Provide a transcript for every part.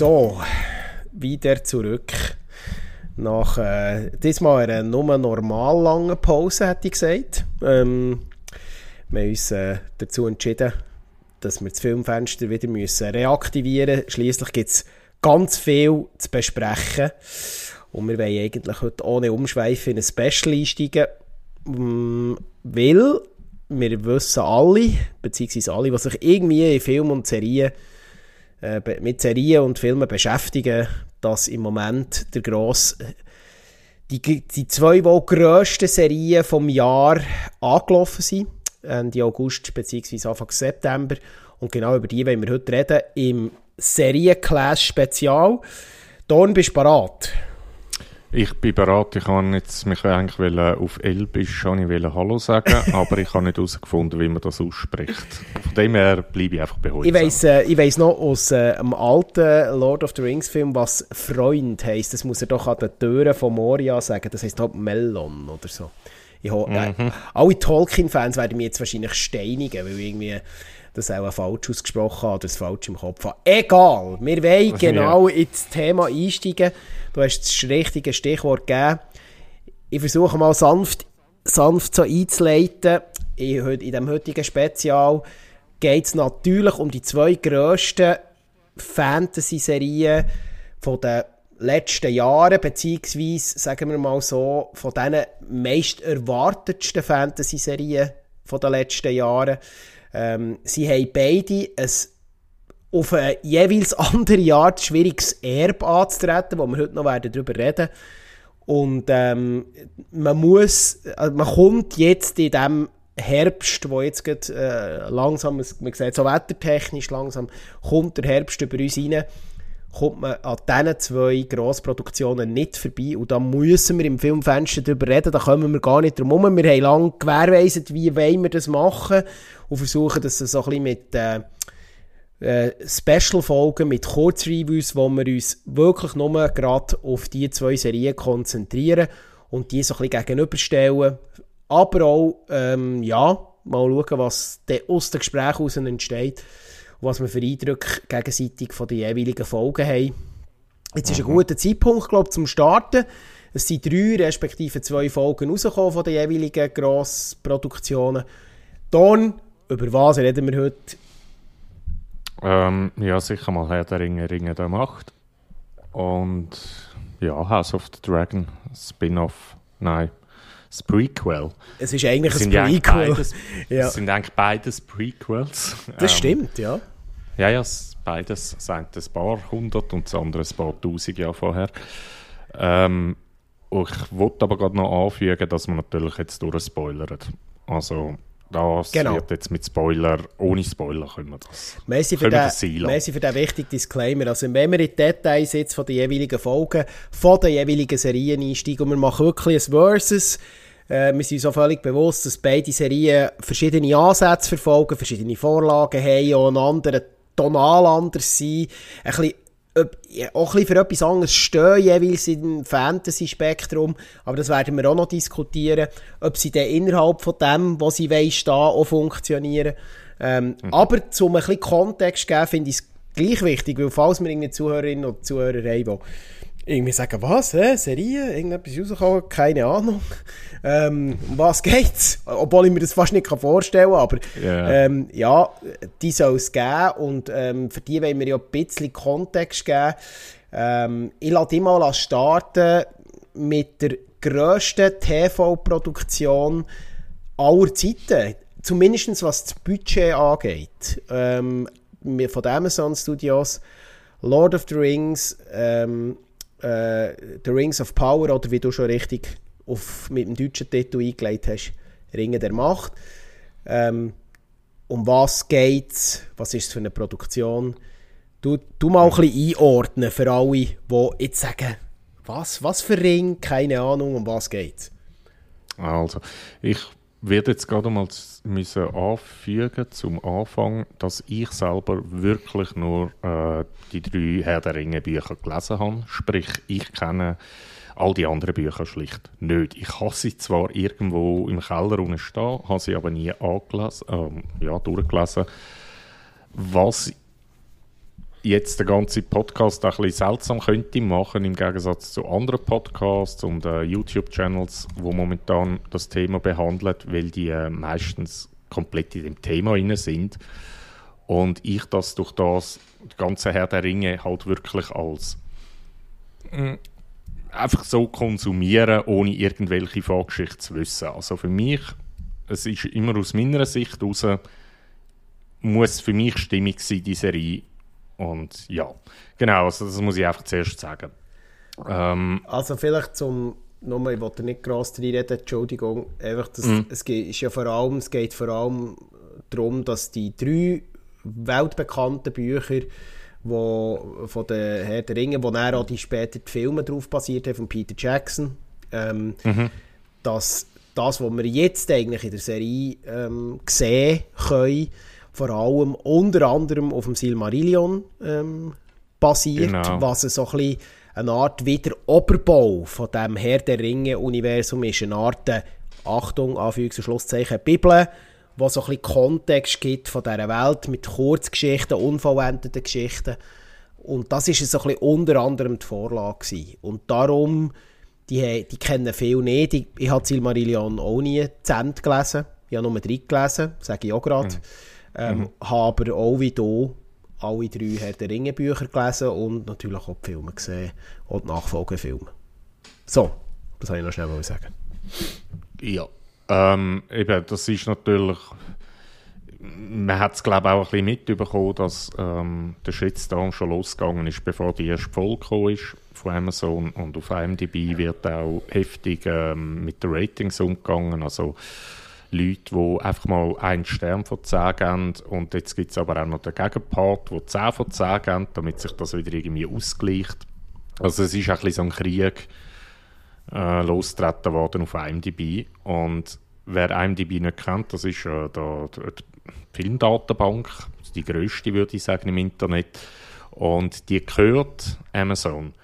So, wieder zurück. Nach äh, diesmal einer nur normal langen Pause, hätte ich gesagt. Ähm, wir haben uns äh, dazu entschieden, dass wir das Filmfenster wieder müssen reaktivieren müssen. Schliesslich gibt es ganz viel zu besprechen. Und wir wollen eigentlich heute ohne Umschweife in ein Special einsteigen, mm, weil wir wissen alle, beziehungsweise alle, die sich irgendwie in Film und Serien äh, mit Serien und Filmen beschäftigen, dass im Moment der grosse, die, die zwei wohl grössten Serien vom Jahr angelaufen sind, Ende August bzw. Anfang September. Und genau über die wollen wir heute reden im Serienclass Spezial. Don, bist du bereit? Ich bin bereit, ich kann jetzt mich eigentlich auf Elbisch Hallo sagen, aber ich habe nicht herausgefunden, wie man das ausspricht. Von dem her bleibe ich einfach behutsam. Ich weiss, äh, ich weiss noch aus äh, einem alten Lord of the Rings Film, was Freund heisst. Das muss er doch an den Türen von Moria sagen. Das heisst halt Melon oder so. Ich äh, mhm. alle Tolkien-Fans werden mich jetzt wahrscheinlich steinigen, weil irgendwie das auch falsch ausgesprochen habe oder das falsch im Kopf habe. Egal, wir wollen genau ja. ins Thema einsteigen. Du hast das richtige Stichwort gegeben. Ich versuche mal sanft, sanft so einzuleiten. In, in diesem heutigen Spezial geht es natürlich um die zwei grössten Fantasy-Serien von den letzten Jahren, beziehungsweise, sagen wir mal so, von den meist erwartetsten Fantasy-Serien von den letzten Jahren. Ähm, sie haben beide ein auf eine jeweils andere Art schwieriges Erbe anzutreten, wo wir heute noch werden darüber reden. Und ähm, man muss, also man kommt jetzt in dem Herbst, wo jetzt gerade, äh, langsam, man sieht so wettertechnisch langsam, kommt der Herbst über uns rein, kommt man an diesen zwei Grossproduktionen nicht vorbei und da müssen wir im Filmfenster darüber reden, da kommen wir gar nicht drum herum. Wir haben lange gewährleistet, wie wollen wir das machen und versuchen das so ein bisschen mit... Äh, äh, Special-Folgen mit Kurzreviews, wo wir uns wirklich nur gerade auf die zwei Serien konzentrieren und die so ein bisschen gegenüberstellen. Aber auch, ähm, ja, mal schauen, was aus den Gesprächen heraus entsteht was wir für Eindrücke gegenseitig von den jeweiligen Folgen haben. Jetzt ist ein mhm. guter Zeitpunkt, glaube ich, zum Starten. Es sind drei respektive zwei Folgen rausgekommen von den jeweiligen Grossproduktionen. Don, über was reden wir heute? Ähm, ja, sicher mal Herr der Ringe, Ringe der Macht. Und ja, House of the Dragon, Spin-off, nein, das Prequel. Es ist eigentlich ein Prequel. Beides, ja. Es sind eigentlich beides Prequels. Das ähm, stimmt, ja. Ja, ja, beides sind ein paar hundert und das andere ein paar tausend Jahre vorher. Ähm, ich wollte aber gerade noch anfügen, dass man natürlich jetzt durchspoilert. Also, das genau. wird jetzt mit Spoiler, ohne Spoiler können wir das. Merci für, den, merci für den wichtigen Disclaimer. Also wenn wir in die Details jetzt von den jeweiligen Folgen, von den jeweiligen Serien einsteigen und wir machen wirklich ein Versus, äh, wir sind uns auch völlig bewusst, dass beide Serien verschiedene Ansätze verfolgen, verschiedene Vorlagen haben, auch einen anderen tonal anders sind, ein bisschen auch ein für etwas anderes stehen, jeweils im Fantasy-Spektrum. Aber das werden wir auch noch diskutieren, ob sie dann innerhalb von dem, was sie wollen, stehen, auch funktionieren. Ähm, mhm. Aber um ein bisschen Kontext zu geben, finde ich es gleich wichtig, weil falls wir irgendwie Zuhörerinnen und Zuhörer haben, die irgendwie sagen, was, hä, Serie, irgendetwas rausgekommen, keine Ahnung. Ähm, um was geht's? Obwohl ich mir das fast nicht vorstellen kann, aber yeah. ähm, ja, die soll es geben und ähm, für die wollen wir ja ein bisschen Kontext geben. Ähm, ich lasse dich mal starten mit der grössten TV-Produktion aller Zeiten, zumindest was das Budget angeht, ähm, von den Amazon Studios, Lord of the Rings, ähm, äh, The Rings of Power oder wie du schon richtig auf, mit dem deutschen Titel eingelegt hast, Ringe der Macht. Ähm, um was geht es? Was ist es für eine Produktion? Du, du mal ein bisschen einordnen für alle, die jetzt sagen, was, was für Ring, keine Ahnung, um was geht es? Also, ich werde jetzt gerade mal müssen anfügen zum Anfang, dass ich selber wirklich nur äh, die drei Herr der Ringe Bücher gelesen habe. Sprich, ich kenne all die anderen Bücher schlicht nicht. Ich habe sie zwar irgendwo im Keller unten stehen, habe sie aber nie angelesen, äh, ja, durchgelesen. Was jetzt den ganzen Podcast ein bisschen seltsam könnte machen, im Gegensatz zu anderen Podcasts und äh, YouTube-Channels, wo momentan das Thema behandeln, weil die äh, meistens komplett in dem Thema inne sind. Und ich das durch das ganze Herr der Ringe halt wirklich als mh, mm, einfach so konsumieren, ohne irgendwelche Vorgeschichte zu wissen. Also für mich, es ist immer aus meiner Sicht heraus, muss für mich stimmig sein, die Serie. Und ja, genau, also das muss ich einfach zuerst sagen. Ähm, also vielleicht zum, nochmal, ich wollte nicht gross reinreden, Entschuldigung, einfach, das, mm. es, geht, ist ja vor allem, es geht vor allem darum, dass die drei weltbekannten Bücher wo, von den Herr der Ringe, wo dann auch die später die Filme drauf basiert haben, von Peter Jackson, ähm, mhm. dass das, was wir jetzt eigentlich in der Serie ähm, sehen können, vor allem unter anderem auf dem Silmarillion ähm, basiert, genau. was so ein bisschen eine Art Wiederoberbau von dem Herr der Ringe-Universum ist, eine Art, äh, Achtung, Anführungs- und Schlusszeichen, Bibel, wo so ein bisschen Kontext gibt von dieser Welt mit Kurzgeschichten, unvollendeten Geschichten. Und das ist so ein bisschen unter anderem die Vorlage gewesen. Und darum, die, die kennen viel nicht. Ich, ich habe Silmarillion auch nie zu Ende gelesen. Ich habe nur drei gelesen, sage ich auch gerade. Mhm. Ähm, mhm. Habe aber auch wie du alle drei Herr der Ringe Bücher gelesen und natürlich auch die Filme gesehen und Nachfolgefilme. So, das wollte ich noch schnell sagen. Ja, ähm, eben, das ist natürlich. Man hat es, glaube ich, auch ein bisschen mitbekommen, dass ähm, der Shitstorm schon losgegangen ist, bevor die erste Folge ist von Amazon. Und auf IMDb wird auch heftig ähm, mit den Ratings umgegangen. Also Leute, die einfach mal einen Stern von 10 geben. Und jetzt gibt es aber auch noch den Gegenpart, der 10 von 10 geben, damit sich das wieder irgendwie ausgleicht. Also es ist ein bisschen so ein Krieg äh, losgetreten worden auf IMDb. Und wer IMDb nicht kennt, das ist äh, da, die Filmdatenbank, die größte, würde ich sagen, im Internet. Und die gehört Amazon.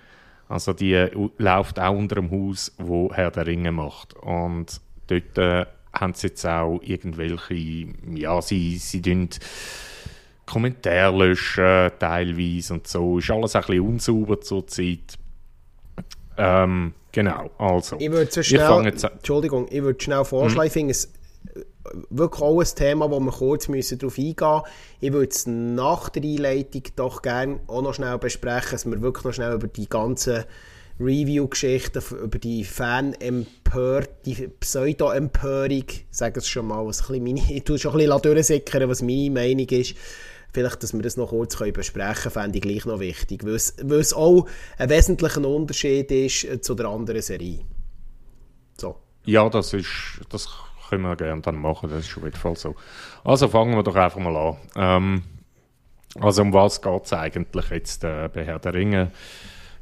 Also die äh, läuft auch unter dem Haus, wo Herr der Ringe macht. Und dort äh, haben sie jetzt auch irgendwelche, ja, sie, sie tun Kommentare löschen teilweise und so. Ist alles ein bisschen unsauber zurzeit. Ähm, genau, also. Ich würde so schnell, ich Entschuldigung, ich würde schnell vorschlagen, hm. ich finde es wirklich auch ein Thema, wo wir kurz müssen darauf eingehen müssen. Ich würde es nach der Einleitung doch gerne auch noch schnell besprechen, dass wir wirklich noch schnell über die ganzen Review-Geschichten, über die Fan-Empörung, die Pseudo-Empörung, sage es schon mal, was ein meine, ich tue schon ein bisschen durchsickern, was meine Meinung ist, vielleicht, dass wir das noch kurz besprechen können, fände ich gleich noch wichtig, weil es, weil es auch ein wesentlicher Unterschied ist äh, zu der anderen Serie. So. Ja, das ist, das können wir gerne dann machen, das ist schon wieder voll so. Also fangen wir doch einfach mal an. Ähm, also um was geht es eigentlich jetzt äh, bei Herr der Ringe,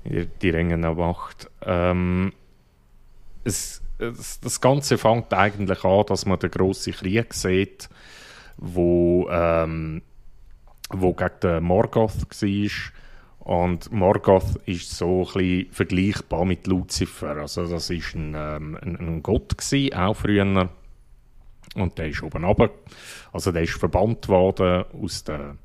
die, Ringe Macht? Ähm, es, es, das Ganze fängt eigentlich an, dass man den grossen Krieg sieht, wo ähm, wo gegen den Morgoth war. Und Morgoth ist so ein bisschen vergleichbar mit Lucifer. Also das war ein, ähm, ein, ein, Gott gewesen, auch früher. Und der ist oben runter. Also der ist verbannt worden aus, der,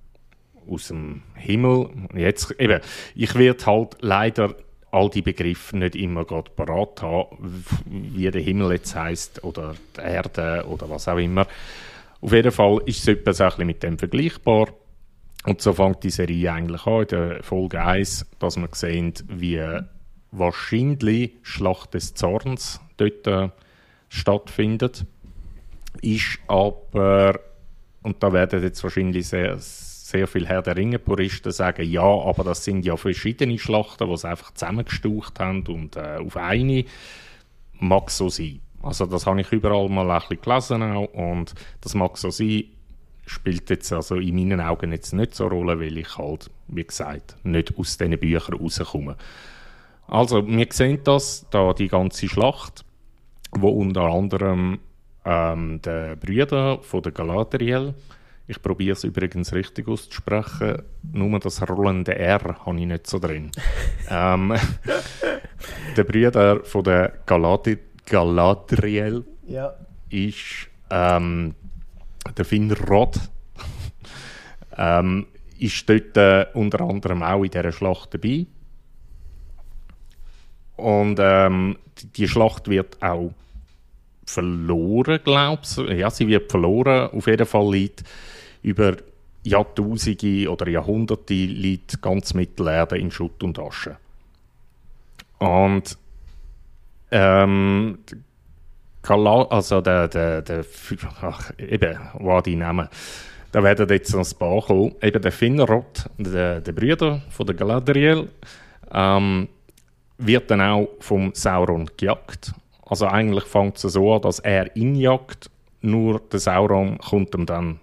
aus dem Himmel. Jetzt, eben, ich werde halt leider all die Begriffe nicht immer gerade parat haben, wie der Himmel jetzt heißt oder die Erde oder was auch immer. Auf jeden Fall ist es etwa so ein bisschen mit dem vergleichbar. Und so fängt die Serie eigentlich an, in der Folge 1, dass wir sehen, wie wahrscheinlich Schlacht des Zorns dort äh, stattfindet. Ist aber, und da werden jetzt wahrscheinlich sehr, sehr viele Herr der Ringe-Puristen sagen, ja, aber das sind ja verschiedene Schlachten, die sie einfach zusammengestaucht haben und äh, auf eine mag so sein. Also das habe ich überall mal ein bisschen gelesen auch, und das mag so sein, spielt jetzt also in meinen Augen jetzt nicht so eine Rolle, weil ich halt, wie gesagt, nicht aus diesen Büchern rauskomme. Also, wir sehen das, da die ganze Schlacht, wo unter anderem ähm, der Brüder von der Galadriel, ich probiere es übrigens richtig auszusprechen, nur das rollende R habe ich nicht so drin. ähm, der Brüder von der Galad Galadriel ja. ist ähm, der Finrod. ähm, ist dort äh, unter anderem auch in dieser Schlacht dabei. Und ähm, die, die, Schlacht wird auch verloren, glaubst du? Ja, sie wird verloren. Auf jeden Fall liegt über Jahrtausende oder Jahrhunderte liegt ganz Mittelerde in Schutt und Asche. Und ähm, also der, der, der ach, eben, was die nehmen. Da werden jetzt noch ein paar kommen. Eben der Finrod, der, der Brüder von der Galadriel, ähm, wird dann auch vom Sauron gejagt. Also eigentlich fängt es so an, dass er ihn jagt, nur der Sauron kommt ihm dann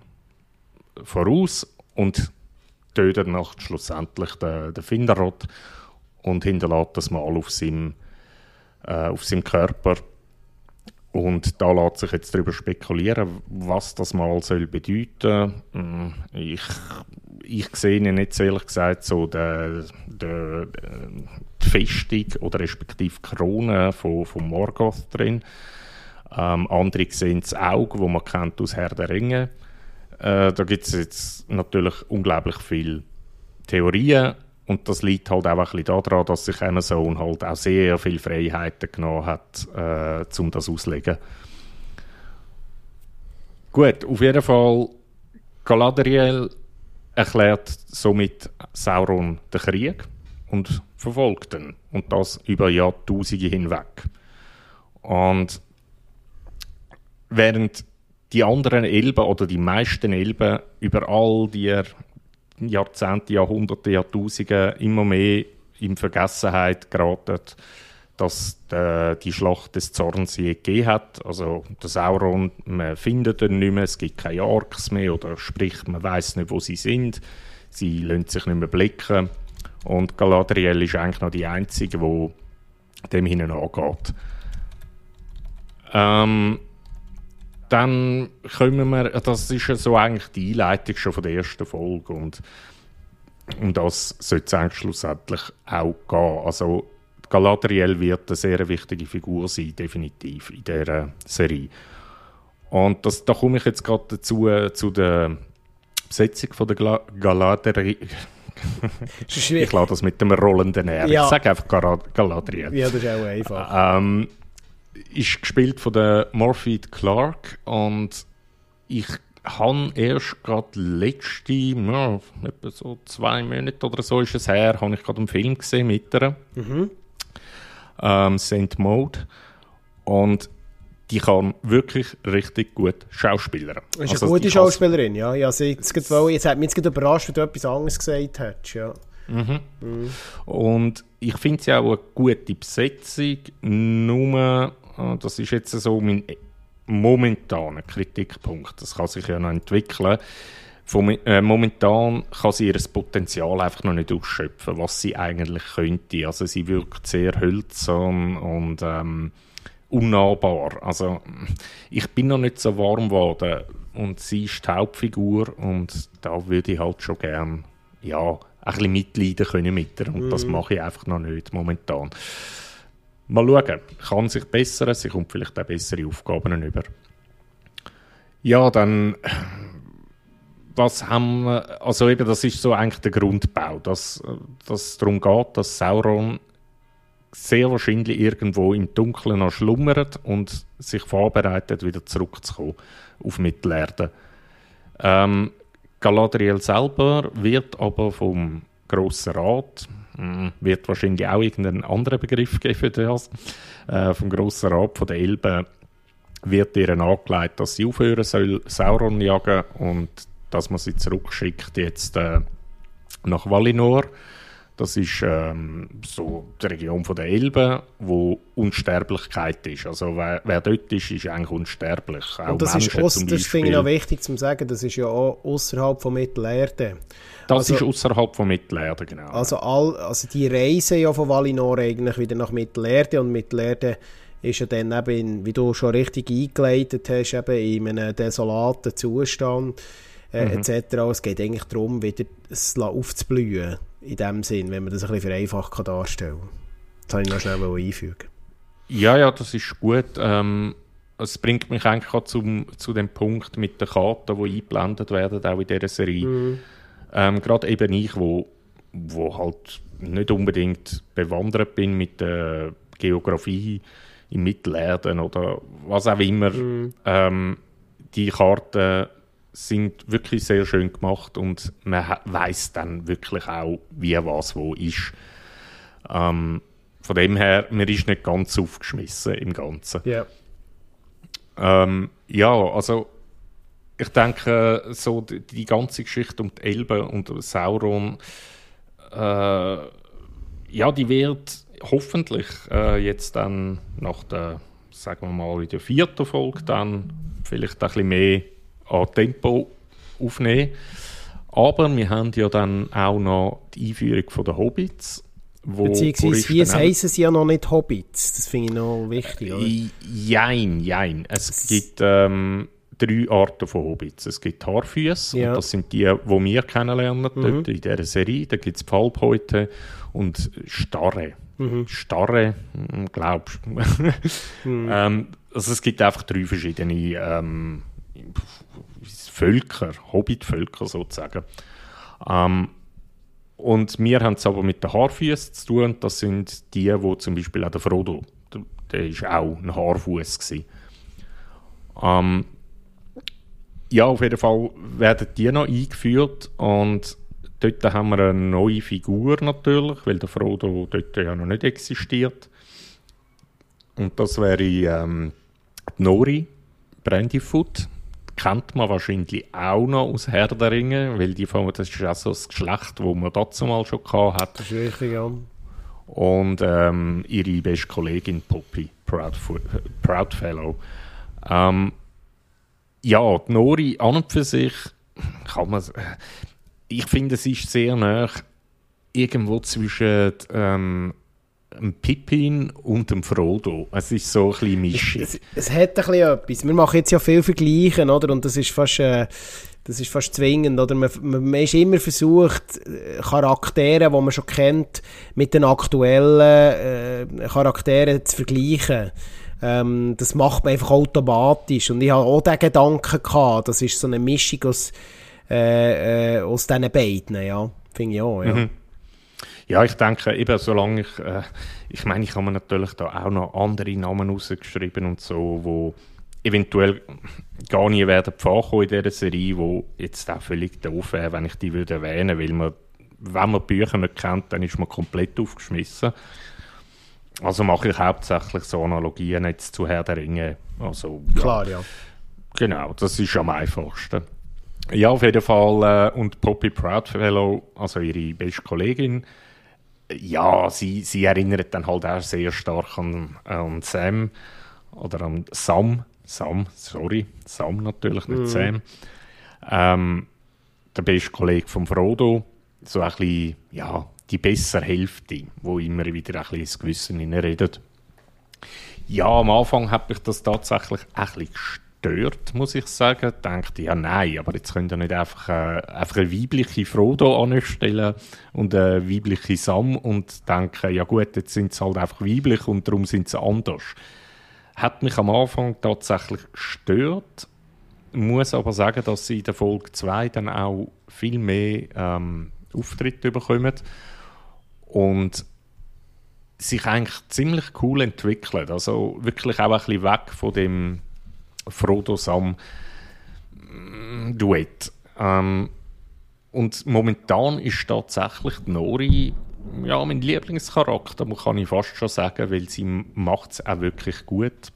voraus und tötet noch schlussendlich den, den Finrod und hinterlässt das Mal auf seinem, äh, auf seinem Körper. Und da lässt sich jetzt darüber spekulieren, was das mal soll bedeuten. Hm, ich, ich sehe nicht ehrlich gesagt so die, die, die Festung oder respektive Krone von, von Morgoth drin. Ähm, andere sehen das Auge, das man kennt aus Herr der Ringe. Äh, da gibt es jetzt natürlich unglaublich viele Theorien und das liegt halt auch ein bisschen daran, dass sich Amazon halt auch sehr viele Freiheiten genommen hat, äh, um das auszulegen. Gut, auf jeden Fall, Galadriel erklärt somit Sauron den Krieg und verfolgt ihn. Und das über Jahrtausende hinweg. Und während die anderen Elben oder die meisten Elben über all die Jahrzehnte, Jahrhunderte, Jahrtausende immer mehr in Vergessenheit geraten, dass die, die Schlacht des Zorns je gegeben hat. Also der Sauron, man findet ihn nicht mehr, es gibt keine Orks mehr oder sprich, man weiß nicht, wo sie sind. Sie lassen sich nicht mehr blicken. Und Galadriel ist eigentlich noch die Einzige, die dem hinein angeht. Ähm, dann kommen wir, das ist ja so eigentlich die Einleitung schon von der ersten Folge und um das sollte es eigentlich schlussendlich auch gehen. Also Galadriel wird eine sehr wichtige Figur sein, definitiv, in dieser Serie. Und das, da komme ich jetzt gerade dazu, zu der Besetzung von der Gla Galadriel. ich lade das mit dem rollenden R. Ja. Ich sage einfach Galadriel. Ja, das ist auch einfach. Ähm, ist gespielt von der Morpheus Clark und ich habe erst gerade letzte, ja, etwa so zwei Monate oder so ist es her, habe ich gerade einen Film gesehen mit ihr. Mhm. Ähm, Saint Mode. Und die kann wirklich richtig gut Schauspielern. Ist eine also, gute Schauspielerin, ja. ja sie jetzt, jetzt hat mich jetzt überrascht, wenn du etwas anderes gesagt hättest, ja. Mhm. Mhm. Und ich finde sie auch eine gute Besetzung, nur Ah, das ist jetzt so mein momentaner Kritikpunkt. Das kann sich ja noch entwickeln. Äh, momentan kann sie ihr Potenzial einfach noch nicht ausschöpfen, was sie eigentlich könnte. Also sie wirkt sehr hölzern und ähm, unnahbar. Also ich bin noch nicht so warm geworden und sie ist die Hauptfigur und da würde ich halt schon gern ja, ein bisschen mitleiden können mit ihr und mm. das mhm. mache ich einfach noch nicht momentan. Mal schauen, kann sich bessern, sie kommt vielleicht auch bessere Aufgaben über. Ja, dann, was haben wir, also eben, das ist so eigentlich der Grundbau, dass, dass es darum geht, dass Sauron sehr wahrscheinlich irgendwo im Dunkeln noch schlummert und sich vorbereitet, wieder zurückzukommen auf Mittelerde. Ähm, Galadriel selber wird aber vom Grossen Rat, hm, wird wahrscheinlich auch irgendeinen anderen Begriff geben für das. Äh, vom Grossen Rat von der Elbe wird ihr angelegt, dass sie aufhören soll, Sauron jagen und dass man sie zurückschickt jetzt äh, nach Valinor. Das ist ähm, so die Region von der Elbe, wo Unsterblichkeit ist. Also wer, wer dort ist, ist eigentlich unsterblich. Auch und das Menschen ist, aus, das finde ich noch wichtig zu sagen, das ist ja auch außerhalb von Mittelerde. Das also, ist außerhalb von Mittelerde, genau. Also, all, also die Reise ja von Valinor eigentlich wieder nach Mittelerde und Mittelerde ist ja dann eben, wie du schon richtig eingeleitet hast, eben in einem desolaten Zustand äh, mhm. etc. Es geht eigentlich darum, wieder es aufzublühen, in dem Sinn, wenn man das ein bisschen vereinfacht darstellen kann. Das habe ich noch schnell einfügen. Ja, ja, das ist gut. Ähm, es bringt mich eigentlich auch zum, zu dem Punkt mit den Karten, die eingeblendet werden, auch in dieser Serie. Mhm Ähm, Gerade eben ich, wo, wo halt nicht unbedingt bewandert bin mit der Geografie im Mittelerden oder was auch immer. Mhm. Ähm, die Karten sind wirklich sehr schön gemacht und man weiß dann wirklich auch, wie was wo ist. Ähm, von dem her, man ist nicht ganz aufgeschmissen im Ganzen. Yeah. Ähm, ja, also ich denke, so die, die, ganze Geschichte um die Elbe und Sauron, äh, ja, die wird hoffentlich äh, jetzt dann nach der, sagen wir mal, in der vierten Folge dann vielleicht ein bisschen mehr an Tempo aufnehmen. Aber wir haben ja dann auch noch die Einführung der Hobbits. Wo Beziehungsweise, wie heißen sie ja noch nicht Hobbits? Das finde ich noch wichtig, oder? Jein, jein. Es das gibt ähm, drei Arten von Hobbits. Es gibt Haarfüße, ja. das sind die, die wir kennenlernen mhm. in dieser Serie. Da gibt es Pfalbhäute und Starre. Mhm. Starre, hm, glaubst du? mhm. ähm, also es gibt einfach drei verschiedene ähm, Völker, Hobbitvölker sozusagen. Ähm, und wir haben es aber mit den Haarfüßen zu tun. Das sind die, wo zum Beispiel auch der Frodo, der, war auch ein Haarfuß Ähm, ja, auf jeden Fall werden die noch eingeführt und dort haben wir eine neue Figur natürlich, weil der Frodo dort ja noch nicht existiert. Und das wäre ähm, Nori Brandyfoot. Kennt man wahrscheinlich auch noch aus Herr der Ringe, weil die das ist auch so das Geschlecht, das man dazu mal schon hatte. Das ist richtig, ja. Und ähm, ihre beste Kollegin Poppy Proudfellow. Proud ähm, ja, die Nori an und für sich kann man. Ich finde, es ist sehr nah irgendwo zwischen ähm, dem Pippin und dem Frodo. Es ist so ein bisschen mischig. Es, es, hat ein bisschen etwas. Wir machen jetzt ja viel Vergleichen, oder? Und das ist fast, äh, das ist fast zwingend, oder? Man, man, ist immer versucht, äh, Charaktere, die man schon kennt, mit den aktuellen äh, Charakteren zu vergleichen. Ähm, das macht man einfach automatisch. Und ich habe auch den Gedanken gehabt, das ist so eine Mischung aus, äh, äh, aus diesen beiden, ja. Finde ich auch, ja. Mhm. Ja, ich denke eben, solange ich, äh, ich meine, ich habe mir natürlich da auch noch andere Namen rausgeschrieben und so, wo eventuell gar nie werden vorkommen in dieser Serie, wo jetzt auch völlig doof wäre, wenn ich die würde erwähnen, weil man, wenn man Bücher nicht kennt, dann ist man komplett aufgeschmissen. Also mache ich hauptsächlich so Analogien jetzt zu Herr der Ringe. Also, Klar, ja. Genau, das ist am einfachsten. Ja, auf jeden Fall. Äh, und Poppy Proudfellow, also ihre beste Kollegin, ja, sie, sie erinnert dann halt auch sehr stark an, an Sam oder an Sam. Sam, sorry, Sam natürlich, nicht mm. Sam. Ähm, der beste Kollege von Frodo, so ein bisschen, ja, die bessere Hälfte, wo immer wieder ein bisschen ins Gewissen redet. Ja, am Anfang habe ich das tatsächlich ein bisschen gestört, muss ich sagen. Ich dachte, ja nein, aber jetzt könnt ihr nicht einfach, äh, einfach eine weibliche Frodo anstellen und eine weibliche Sam und denken, ja gut, jetzt sind sie halt einfach weiblich und darum sind sie anders. Hat mich am Anfang tatsächlich gestört, muss aber sagen, dass sie in der Folge 2 dann auch viel mehr ähm, Auftritte bekommen und sich eigentlich ziemlich cool entwickelt. Also wirklich auch ein bisschen weg von dem Frodo-Sam-Duett. Ähm, und momentan ist tatsächlich die Nori ja, mein Lieblingscharakter, kann ich fast schon sagen, weil sie macht es auch wirklich gut.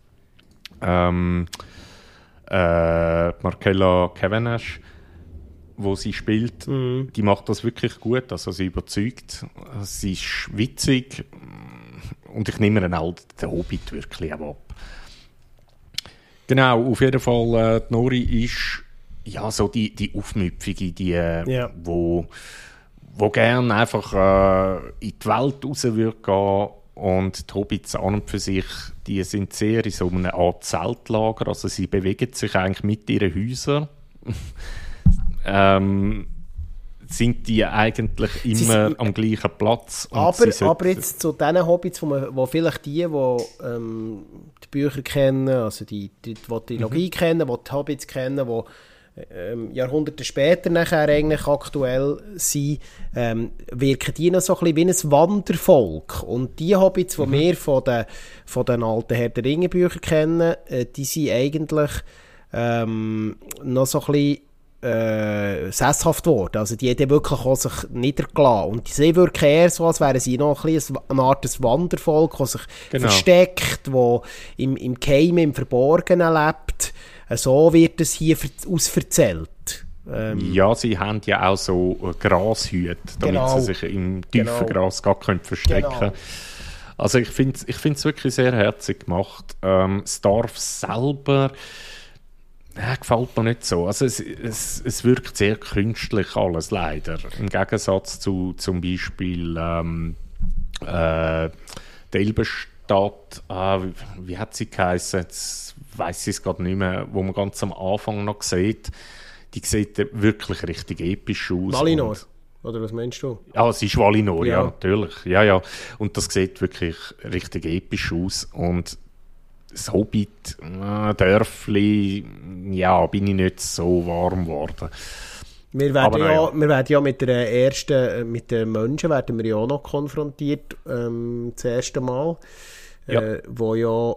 Ähm, äh, Markella Cavendish wo sie spielt, mhm. die macht das wirklich gut. Also sie überzeugt, sie ist witzig und ich nehme dann auch den Hobbit wirklich auch ab. Genau, auf jeden Fall, äh, die Nori ist ja so die, die Aufmüpfige, die, äh, ja. wo, wo gerne einfach äh, in die Welt raus würde gehen. Und die Hobbits an und für sich, die sind sehr in so einem Art Zeltlager, also sie bewegen sich eigentlich mit ihren Häusern. Ähm, sind die eigentlich immer sind, am gleichen Platz. aber, aber jetzt zu diesen Hobbits, wo, man, wo vielleicht die, die ähm, die Bücher kennen, also die, die, die Trilogie mhm. kennen, die die Hobbits kennen, die ähm, Jahrhunderte später nachher eigentlich aktuell sind, ähm, wirken die noch so ein bisschen wie ein Wandervolk. Und die Hobbits, die mhm. wir von den, von den alten Herr der Ringe Büchern kennen, äh, die sind eigentlich ähm, noch so ein bisschen äh, sesshaft geworden. Also die haben wirklich auch sich niedergelassen. Und sie wirken eher so, als wären sie noch ein bisschen eine Art Wandervolk, das sich genau. versteckt, das im, im Keim, im Verborgenen lebt. So wird es hier ausverzählt. Ähm, ja, sie haben ja auch so Grashüte, damit genau. sie sich im tiefen genau. Gras gar können verstecken genau. Also ich finde es ich wirklich sehr herzig gemacht. Ähm, das Dorf selber ja, gefällt mir nicht so. Also es, es, es wirkt sehr künstlich alles, leider. Im Gegensatz zu zum Beispiel ähm, äh, der Elbenstadt, ah, wie, wie, hat sie geheißen? Jetzt weiß ich es gerade nicht mehr, wo man ganz am Anfang noch sieht. Die sieht wirklich richtig episch aus. Valinor. Oder was meinst du? Ja, es ist Valinor, ja. ja, natürlich. Ja, ja. Und das sieht wirklich richtig episch aus. Und das Hobbit, äh, Dörfli, ja, bin ich nicht so warm geworden. Wir werden, ja, wir werden ja mit der ersten, mit den Menschen werden wir ja auch noch konfrontiert, ähm, das erste Mal, ja. Äh, wo ja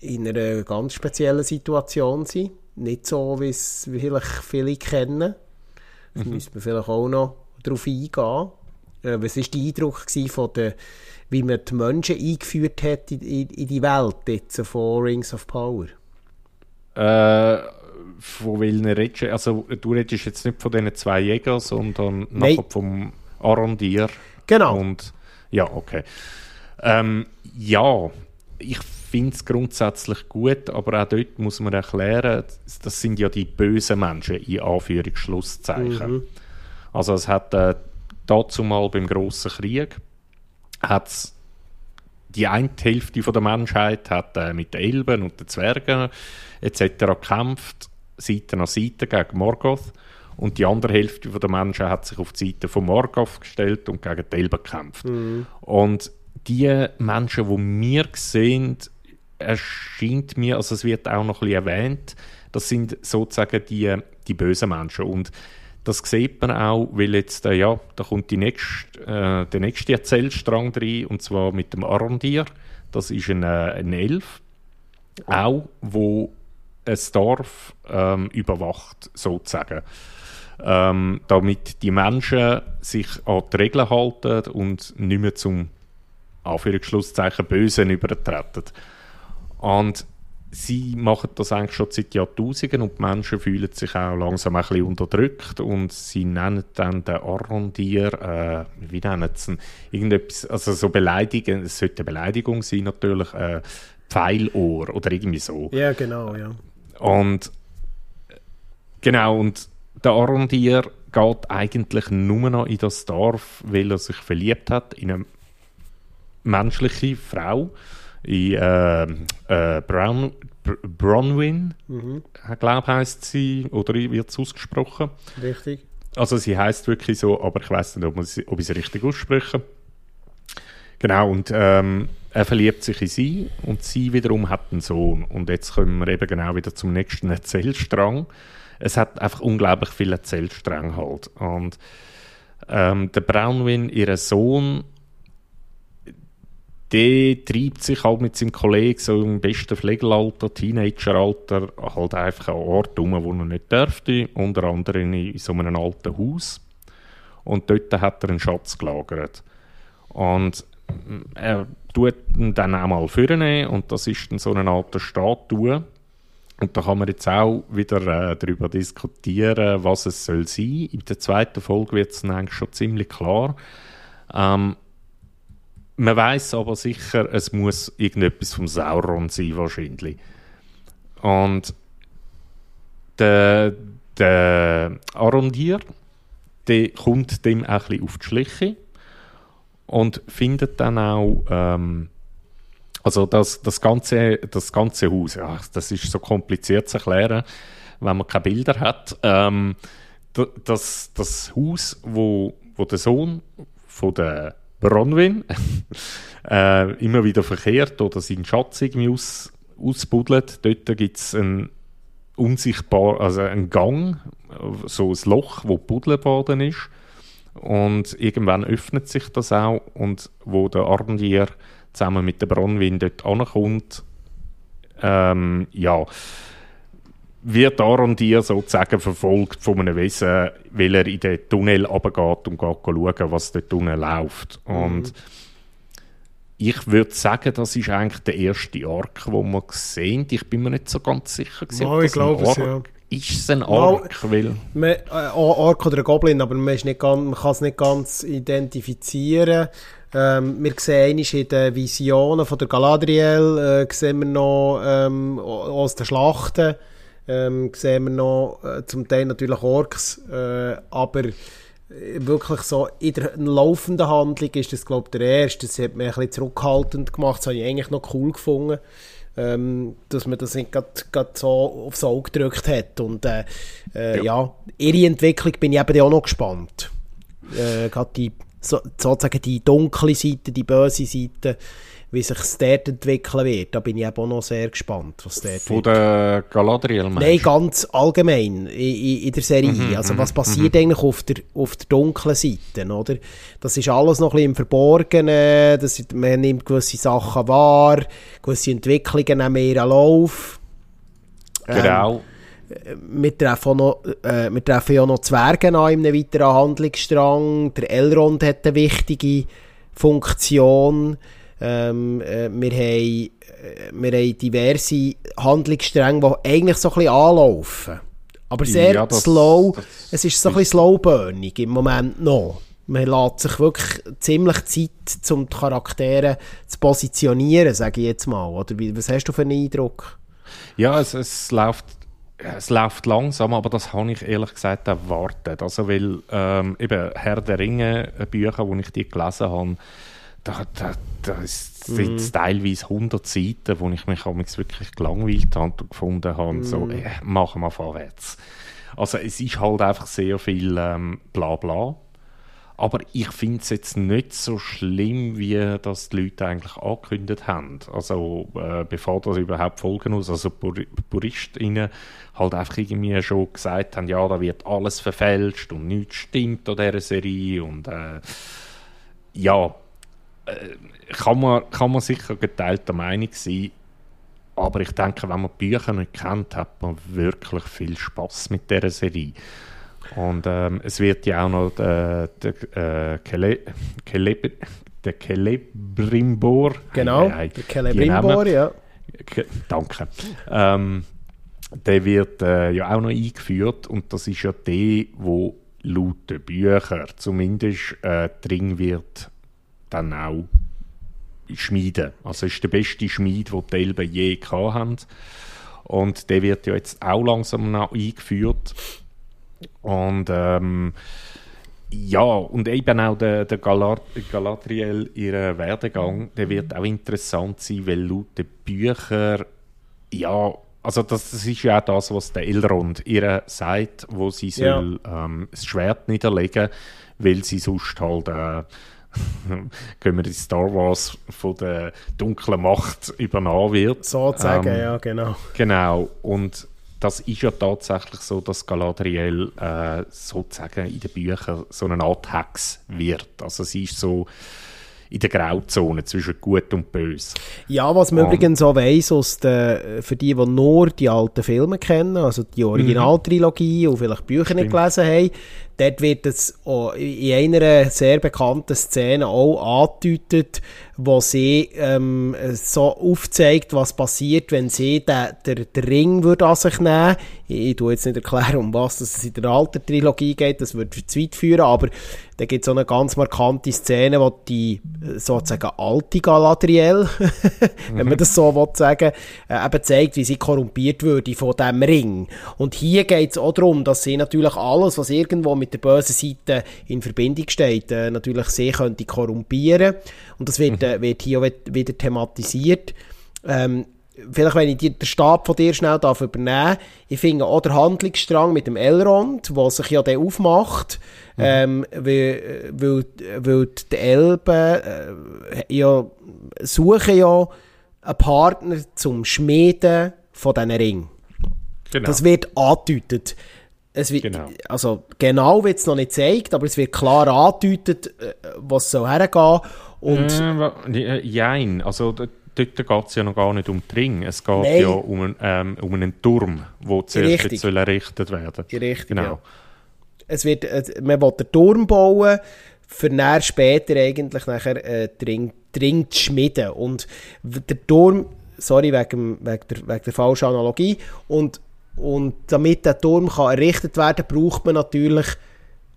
in einer ganz speziellen Situation sind. Nicht so, wie es vielleicht viele kennen. Da mhm. müssen wir vielleicht auch noch darauf eingehen. Äh, was war der Eindruck von der wie man die Menschen eingeführt hat in, in, in die Welt jetzt von Rings of Power? Äh, von welchen redest du? Also du redest jetzt nicht von diesen zwei Jägern, sondern nachher vom Arondier. Genau. Und, ja, okay. Ähm, ja, ich finde es grundsätzlich gut, aber auch dort muss man erklären, das sind ja die bösen Menschen, in Anführungsschlusszeichen. Mhm. Also es hat äh, dazu mal beim grossen Krieg hat die eine Hälfte von der Menschheit hat äh, mit den Elben und den Zwergen etc. gekämpft, Seite an Seite gegen Morgoth. Und die andere Hälfte von der Menschen hat sich auf die Seite von Morgoth gestellt und gegen die Elben gekämpft. Mhm. Und die Menschen, die wir sehen, erscheint mir, also es wird auch noch ein bisschen erwähnt, das sind sozusagen die, die bösen Menschen. Und das sieht man auch, weil jetzt, äh, ja, da kommt die nächste, äh, der nächste Erzählstrang rein, und zwar mit dem Arondir. Das ist ein, äh, ein Elf, auch, wo ein Dorf ähm, überwacht, sozusagen. Ähm, damit die Menschen sich an die Regeln halten und nicht mehr zum Anführungsschlusszeichen Bösen übertreten. Und sie machen das eigentlich schon seit Jahrtausenden und die Menschen fühlen sich auch langsam ein bisschen unterdrückt und sie nennen dann den Arrondier, äh, wie nennen sie ihn, irgendetwas, also so beleidigen, es sollte eine Beleidigung sein natürlich, äh, Pfeilohr oder irgendwie so. Ja, genau, ja. Und genau, und der Arrondier geht eigentlich nur noch in das Dorf, weil er sich verliebt hat in eine menschliche Frau in äh, äh, Brown, Bronwyn, mhm. glaube heißt sie, oder wird es ausgesprochen? Richtig. Also sie heißt wirklich so, aber ich weiß nicht, ob, sie, ob ich sie richtig ausspreche. Genau, und ähm, er verliebt sich in sie und sie wiederum hat einen Sohn. Und jetzt kommen wir eben genau wieder zum nächsten Erzählstrang. Es hat einfach unglaublich viele Erzählstränge halt. Und ähm, der Brownwin, ihr Sohn, der treibt sich halt mit seinem Kollegen so im besten Pflegelalter, Teenageralter, halt einfach an Ort um, wo er nicht dürfte, unter anderem in so einem alten Haus. Und dort hat er einen Schatz gelagert. Und er tut ihn dann auch mal vornehmen und das ist dann so eine Art Statue. Und da kann man jetzt auch wieder äh, darüber diskutieren, was es soll sein. In der zweiten Folge wird es dann eigentlich schon ziemlich klar. Ähm, man weiß aber sicher, es muss irgendetwas vom Sauron sein, wahrscheinlich. Und der, der Arondir, der kommt dem auch ein bisschen auf die Schliche und findet dann auch, ähm, also das, das, ganze, das ganze Haus, ja, das ist so kompliziert zu erklären, wenn man keine Bilder hat. Ähm, das, das Haus, wo, wo der Sohn von der Bronwyn äh, immer wieder verkehrt oder seinen Schatz irgendwie aus, ausbuddelt. Dort gibt es einen unsichtbar, also einen Gang, so ein Loch, wo gebuddelt worden ist. Und irgendwann öffnet sich das auch und wo der Arndier zusammen mit der Bronwyn dort ankommt, ähm, ja, wird Arndier sozusagen verfolgt von einem Wesen, weil er in den Tunnel runtergeht und geht schauen, was dort unten läuft. Mhm. Und ich würde sagen, das ist eigentlich der erste Arc, den wir sehen. Ich bin mir nicht so ganz sicher, gewesen, oh, ich glaube es, ja. Ist es ein Arc? No, weil man, äh, Arc oder ein Goblin, aber man, man kann es nicht ganz identifizieren. Ähm, wir sehen in den Visionen von der Galadriel, äh, sehen wir noch ähm, aus den Schlachten, ähm, sehen wir noch äh, zum Teil natürlich Orks, äh, aber wirklich so in der laufenden Handlung ist das glaube ich der erste. Das hat mich ein bisschen zurückhaltend gemacht, das habe ich eigentlich noch cool gefunden. Ähm, dass man das nicht gerade so aufs Auge gedrückt hat. Und äh, äh, ja. ja. ihre Entwicklung bin ich eben auch noch gespannt. Äh, gerade die, so, sozusagen die dunkle Seite, die böse Seite, wie sich es dort entwickeln wird. Da bin ich eben auch noch sehr gespannt, was dort Von der Galadriel meinst Nein, ganz allgemein in, in, der Serie. Mhm, also was mhm, passiert mhm. eigentlich auf der, auf der dunklen Seite, oder? Das ist alles noch ein bisschen im Verborgenen, das, man nimmt gewisse Sachen wahr, gewisse Entwicklungen nehmen ihren Lauf. Genau. Ähm, wir treffen, noch, äh, wir treffen ja noch Zwerge an in einem weiteren Handlungsstrang. Der Elrond hat eine wichtige Funktion. Ähm, äh, wir, haben, äh, wir haben diverse Handlungsstränge, die eigentlich so ein bisschen anlaufen. Aber sehr ja, das, slow. Das es ist so ein bisschen slowburnig im Moment noch. Man lässt sich wirklich ziemlich Zeit, um die Charaktere zu positionieren, sage ich jetzt mal. Oder was hast du für einen Eindruck? Ja, es, es läuft es läuft langsam, aber das habe ich ehrlich gesagt erwartet. Also, weil ähm, eben Herr der Ringe, Bücher, die ich die gelesen habe, da, da, da sind mm. teilweise 100 Seiten, wo ich mich wirklich gelangweilt habe und gefunden habe, mm. so, äh, machen wir vorwärts. Also es ist halt einfach sehr viel ähm, Blabla. Aber ich finde es jetzt nicht so schlimm, wie das die Leute eigentlich angekündigt haben. Also, äh, bevor das überhaupt Folgen aus, also Pur PuristInnen halt einfach irgendwie schon gesagt haben, ja, da wird alles verfälscht und nichts stimmt an dieser Serie und äh, ja, äh, kann, man, kann man sicher geteilter Meinung sein. Aber ich denke, wenn man die Bücher nicht kennt, hat man wirklich viel Spaß mit dieser Serie. Und ähm, es wird ja auch noch der, der, äh, Kele, Kele, der Celebrimbor. Genau, äh, der Celebrimbor, ja. Danke. Ähm, der wird äh, ja auch noch eingeführt und das ist ja der, wo laut den Büchern zumindest äh, drin wird dann auch schmieden. Also ist der beste Schmied, den die Elben je gehabt haben. Und der wird ja jetzt auch langsam eingeführt. Und ähm, ja, und eben auch der, der Galat Galadriel, ihr Werdegang, der wird auch interessant sein, weil laut den Büchern, ja, also das, das ist ja auch das, was der Elrond ihr sagt, wo sie ja. soll ähm, das Schwert niederlegen, weil sie sonst halt äh, gehen wir in Star Wars von der dunklen Macht übernommen wird. Sozusagen, ähm, ja, genau. Genau, und das ist ja tatsächlich so, dass Galadriel äh, sozusagen in den Büchern so eine Art Hex wird. Also sie ist so in der Grauzone zwischen Gut und Böse. Ja, was man um, übrigens auch weiss, aus der, für die, die nur die alten Filme kennen, also die Originaltrilogie und vielleicht Bücher nicht gelesen haben, dort wird es in einer sehr bekannten Szene auch angedeutet, wo sie ähm, so aufzeigt, was passiert, wenn sie den, den, den Ring würde an sich nehmen Ich, ich tue jetzt nicht erklären, um was es in der alten Trilogie geht, das würde zu weit führen, aber da gibt es so eine ganz markante Szene, wo die sozusagen alte Galadriel, wenn man das so will sagen äh, eben zeigt, wie sie korrumpiert würde von diesem Ring. Und hier geht es auch darum, dass sie natürlich alles, was irgendwo mit der bösen Seite in Verbindung steht, äh, natürlich sie könnte korrumpieren. Und das wird, mhm. wird hier auch wieder thematisiert. Ähm, vielleicht, wenn ich die, den Stab von dir schnell darf übernehmen ich finde auch der Handlungsstrang mit dem Elrond, der sich ja dann aufmacht, mhm. ähm, weil, weil, weil die Elben äh, ja, suchen ja einen Partner zum Schmieden von diesen Ring. Genau. Das wird angedeutet. Es wird, genau. Also genau wird es noch nicht gezeigt, aber es wird klar angedeutet, äh, was soll hergehen. Und äh, jein, also dort geht es ja noch gar nicht um den Ring. Es geht Nein. ja um, einen, ähm, um einen Turm, der zuerst soll errichtet werden soll. Richtig, genau. Ja. Es wird, äh, man will den Turm bauen, für näher später eigentlich nachher äh, den, Ring, zu schmieden. Und der Turm, sorry wegen, wegen, der, wegen der falschen Analogie, und und damit der Turm kann errichtet werden kann, braucht man natürlich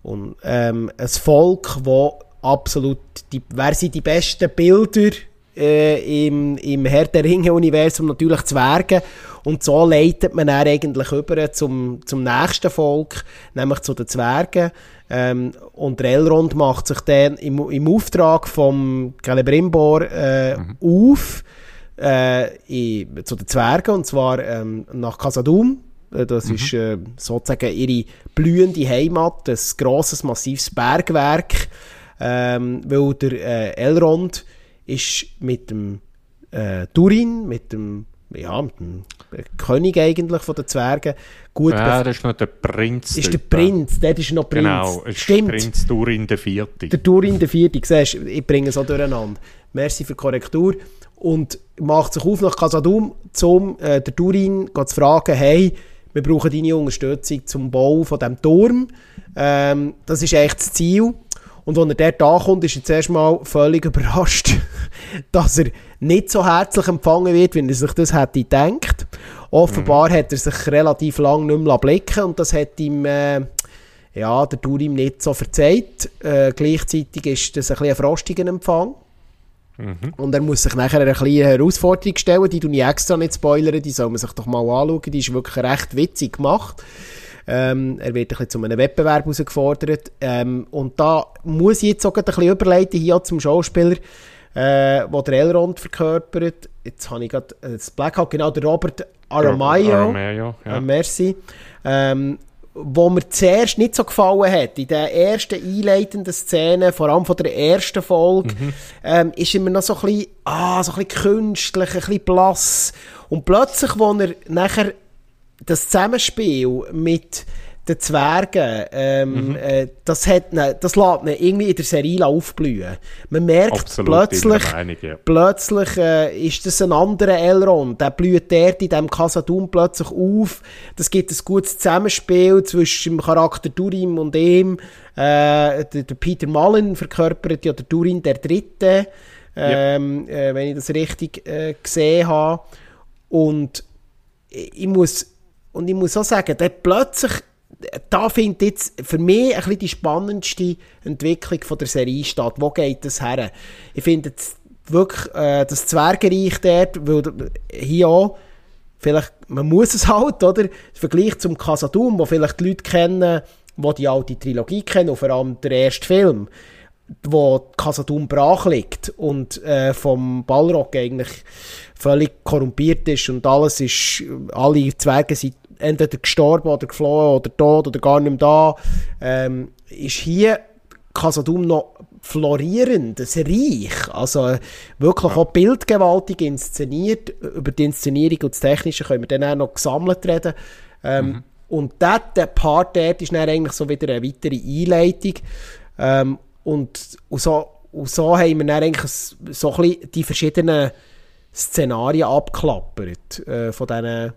und, ähm, ein Volk, wo absolut, die, wer sind die besten Bilder äh, im, im Herr der Ringe-Universum? Natürlich Zwerge. Und so leitet man dann eigentlich über zum, zum nächsten Volk, nämlich zu den Zwergen. Ähm, und Elrond macht sich dann im, im Auftrag vom Celebrimbor äh, mhm. auf äh, in, zu den Zwergen, und zwar ähm, nach Casadum das mhm. ist äh, sozusagen ihre blühende Heimat, ein grosses, massives Bergwerk, ähm, weil der äh, Elrond ist mit dem äh, Durin, mit dem, ja, mit dem König eigentlich von den Zwergen, gut... Ja, das ist noch der Prinz. Ist der Prinz, der ist noch Prinz. Genau, ist Stimmt. Prinz Durin der Vierte. Der Durin der Vierte, siehst ich bringe es auch durcheinander. Merci für die Korrektur. Und macht sich auf nach Casadum, um äh, der Durin zu fragen, hey, wir brauchen deine Unterstützung zum Bau von diesem Turm. Ähm, das ist echt das Ziel. Und als er dort ankommt, ist er zuerst mal völlig überrascht, dass er nicht so herzlich empfangen wird, wie er sich das hätte gedacht. Offenbar mhm. hat er sich relativ lang nicht mehr blicken und das hat ihm, äh, ja, der Tour ihm nicht so verzeiht. Äh, gleichzeitig ist das ein bisschen ein frostiger Empfang. Mhm. Und er muss sich nachher eine kleine Herausforderung stellen, die du nicht extra nicht spoilern, die soll man sich doch mal anschauen, die ist wirklich recht witzig gemacht. Ähm, er wird ein bisschen zu einem Wettbewerb herausgefordert. Ähm, und da muss ich jetzt auch ein bisschen überleiten hier zum Schauspieler, äh, wo der Elrond verkörpert. Jetzt habe ich gerade äh, das Blackhawk, genau, der Robert Aramayo. Aramayo ja. äh, merci. Ähm, wo mir zuerst nicht so gefallen hat, in der ersten einleitenden Szene, vor allem von der ersten Folge, mhm. ähm, ist immer noch so ein bisschen, ah, so ein bisschen künstlich, ein bisschen blass. Und plötzlich, wo er nachher das Zusammenspiel mit den Zwergen, ähm, mhm. äh, das, hat ne, das lässt ihn irgendwie in der Serie aufblühen. Man merkt Absolut plötzlich, Meinung, ja. plötzlich äh, ist das ein anderer Elrond. Der blüht dort in diesem Casadum plötzlich auf. Das gibt ein gutes Zusammenspiel zwischen dem Charakter Durim und ihm. Äh, der, der, Peter Mullen verkörpert ja der Durin der Dritte, ähm, ja. äh, wenn ich das richtig äh, gesehen habe. Und ich muss und ich muss auch sagen, der plötzlich da findet jetzt für mich ein bisschen die spannendste Entwicklung von der Serie statt. Wo geht das her? Ich finde jetzt wirklich äh, das Zwergereich dort, weil hier auch, vielleicht, man muss es halt, oder? Im Vergleich zum Casadum, wo vielleicht die Leute kennen, die die alte Trilogie kennen, und vor allem der erste Film, wo Casadum brach liegt und äh, vom Ballrock eigentlich völlig korrumpiert ist und alles ist, alle Zwerge sind entweder gestorben oder geflohen oder tot oder gar nicht mehr da, ähm, ist hier Casadum noch florierend, ein Reich, also wirklich auch bildgewaltig inszeniert. Über die Inszenierung und das Technische können wir dann auch noch gesammelt reden. Ähm, mhm. Und dort, der Part dort ist dann eigentlich so wieder eine weitere Einleitung. Ähm, und, und, so, und so haben wir dann eigentlich so ein bisschen die verschiedenen Szenarien abgeklappert äh, von diesen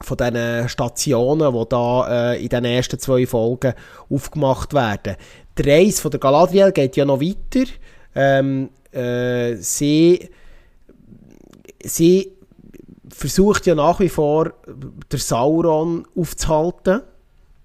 von diesen Stationen, die da äh, in den ersten zwei Folgen aufgemacht werden. Die Reise von der Galadriel geht ja noch weiter. Ähm, äh, sie, sie versucht ja nach wie vor, der Sauron aufzuhalten.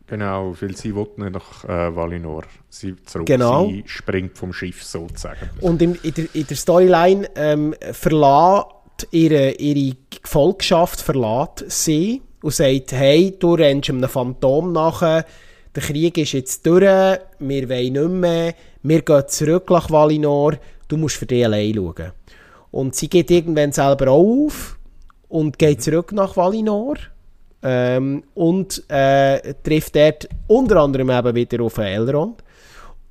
Genau, weil sie will nicht nach äh, Valinor. Sie zurück. Genau. Sie springt vom Schiff sozusagen. Und in, in, der, der Storyline ähm, verlässt ihre, ihre Gefolgschaft verlässt sie und sagt, hey, du rennst einem Phantom nachher, der Krieg ist jetzt durch, wir wollen nicht mehr, wir gehen zurück nach Valinor, du musst für dich allein schauen. Und sie geht irgendwann selber auf und geht mhm. zurück nach Valinor ähm, und äh, trifft dort unter anderem eben wieder auf Elrond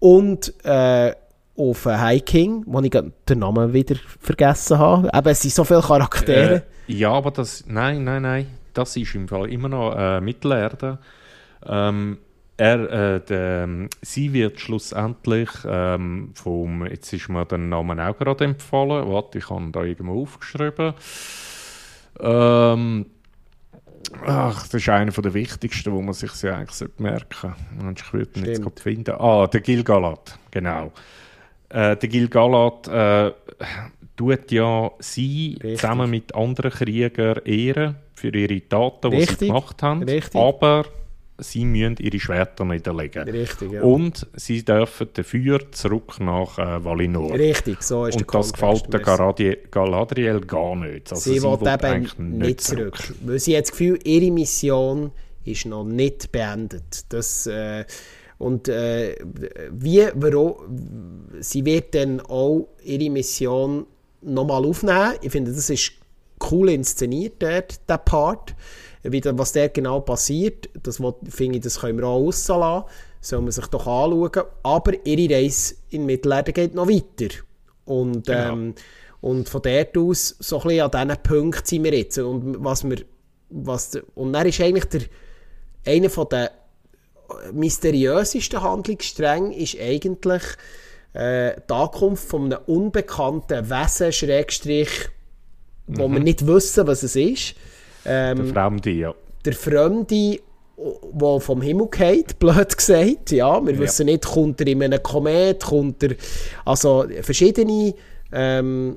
und äh, auf High King, wo ich den Namen wieder vergessen habe. Eben, es sind so viele Charaktere. Äh, ja, aber das, nein, nein, nein, das ist im Fall immer noch äh, Mittelerde. Ähm, er, äh, der, sie wird schlussendlich ähm, vom, jetzt ist mir der Name auch gerade empfohlen, warte, ich habe da irgendwo aufgeschrieben. Ähm, ach, das ist einer der wichtigsten, wo man sich sie eigentlich merken sollte. Ich würde ihn jetzt gerade finden. Ah, der Gilgalad, genau. Äh, der Gilgalad äh, tut ja sie Richtig. zusammen mit anderen Kriegern ehren für ihre Taten, die sie gemacht haben. Richtig. Aber sie müssen ihre Schwerter niederlegen. Richtig, ja. Und sie dürfen dafür zurück nach äh, Valinor. Richtig, so ist Und das gefällt der Garadi Galadriel gar nicht. Also sie, sie will eben nicht zurück. zurück. Weil sie hat das Gefühl, ihre Mission ist noch nicht beendet. Das, äh, und äh, wie, warum, sie wird dann auch ihre Mission nochmal aufnehmen. Ich finde, das ist cool inszeniert, der, der Part. Wie, was dort genau passiert, das finde ich, das können wir auch rauslassen. Soll man sich doch anschauen. Aber ihre Reise in Mittelerde geht noch weiter. Und, genau. ähm, und von dort aus, so ein bisschen an diesen Punkt sind wir jetzt. Und, was wir, was, und dann ist eigentlich der, einer von der mysteriösesten Handlungsstränge ist eigentlich äh, die Ankunft von einem unbekannten Wesen, Schrägstrich, wo mhm. wir nicht wissen, was es ist. Ähm, der Fremde, ja. Der Fremde, der vom Himmel geht, blöd gesagt. Ja, wir ja. wissen nicht, kommt er in einem Komet, kommt er... Also verschiedene ähm,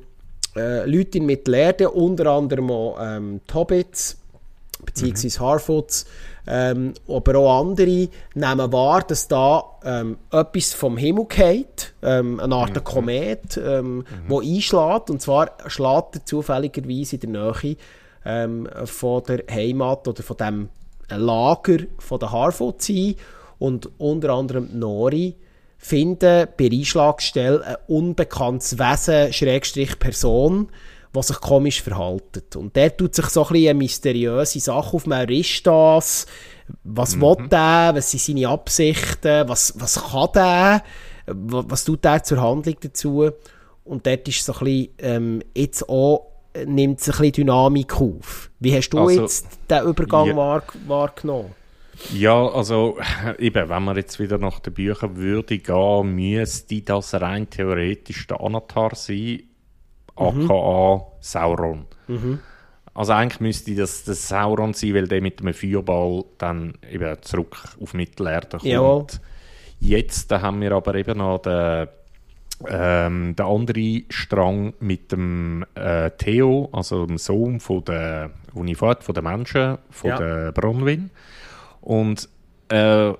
äh, Leute in Mittelerde, unter anderem auch ähm, die Hobbits, beziehungsweise mhm. Harfoots, ähm, aber auch andere nehmen wahr, dass da ähm, etwas vom Himmel geht, ähm, eine Art mhm. Komet, ähm, mhm. wo einschlägt, und zwar schlägt er zufälligerweise in der Nähe ähm, von der Heimat oder von dem Lager von der Harfoots ein und unter anderem Nori finden bei Einschlagstelle ein unbekanntes Wesen, Schrägstrich Person, was sich komisch verhalten. Und der tut sich so ein bisschen eine mysteriöse Sache auf. Wer ist das? Was mhm. will der? Was sind seine Absichten? Was, was kann der? Was tut der zur Handlung dazu? Und dort ist so ein bisschen, ähm, jetzt auch, nimmt es ein bisschen Dynamik auf. Wie hast du also, jetzt den Übergang ja. wahr, wahrgenommen? Ja, also eben, wenn man jetzt wieder nach den Büchern würde gehen, müsste das rein theoretisch der Anatar sein, mhm. aka Sauron. Mhm. Also eigentlich müsste das, das Sauron sein, weil der mit dem Feuerball dann eben zurück auf Mittelerde kommt. Jawohl. Jetzt da haben wir aber eben noch den, ähm, den anderen Strang mit dem äh, Theo, also dem Sohn von der Unifat, von den Menschen, von ja. der Bronwyn. Und äh,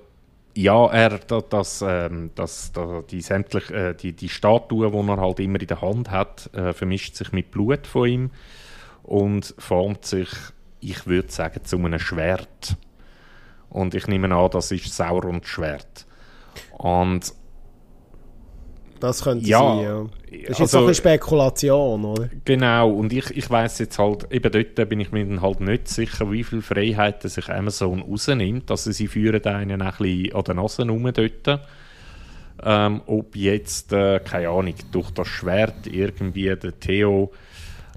ja, er, das, ähm, das, das, die, sämtlich, äh, die, die Statue, die er halt immer in der Hand hat, äh, vermischt sich mit Blut von ihm und formt sich, ich würde sagen, zu einem Schwert. Und ich nehme an, das ist Saurons Schwert. Und das könnte ja, sein, ja. Das ist also, jetzt so eine Spekulation, oder? Genau, und ich, ich weiss jetzt halt, eben dort bin ich mir dann halt nicht sicher, wie viel Freiheiten sich Amazon rausnimmt. Also sie führen einen ein bisschen an der Nase rum dort. Ähm, ob jetzt, äh, keine Ahnung, durch das Schwert irgendwie der Theo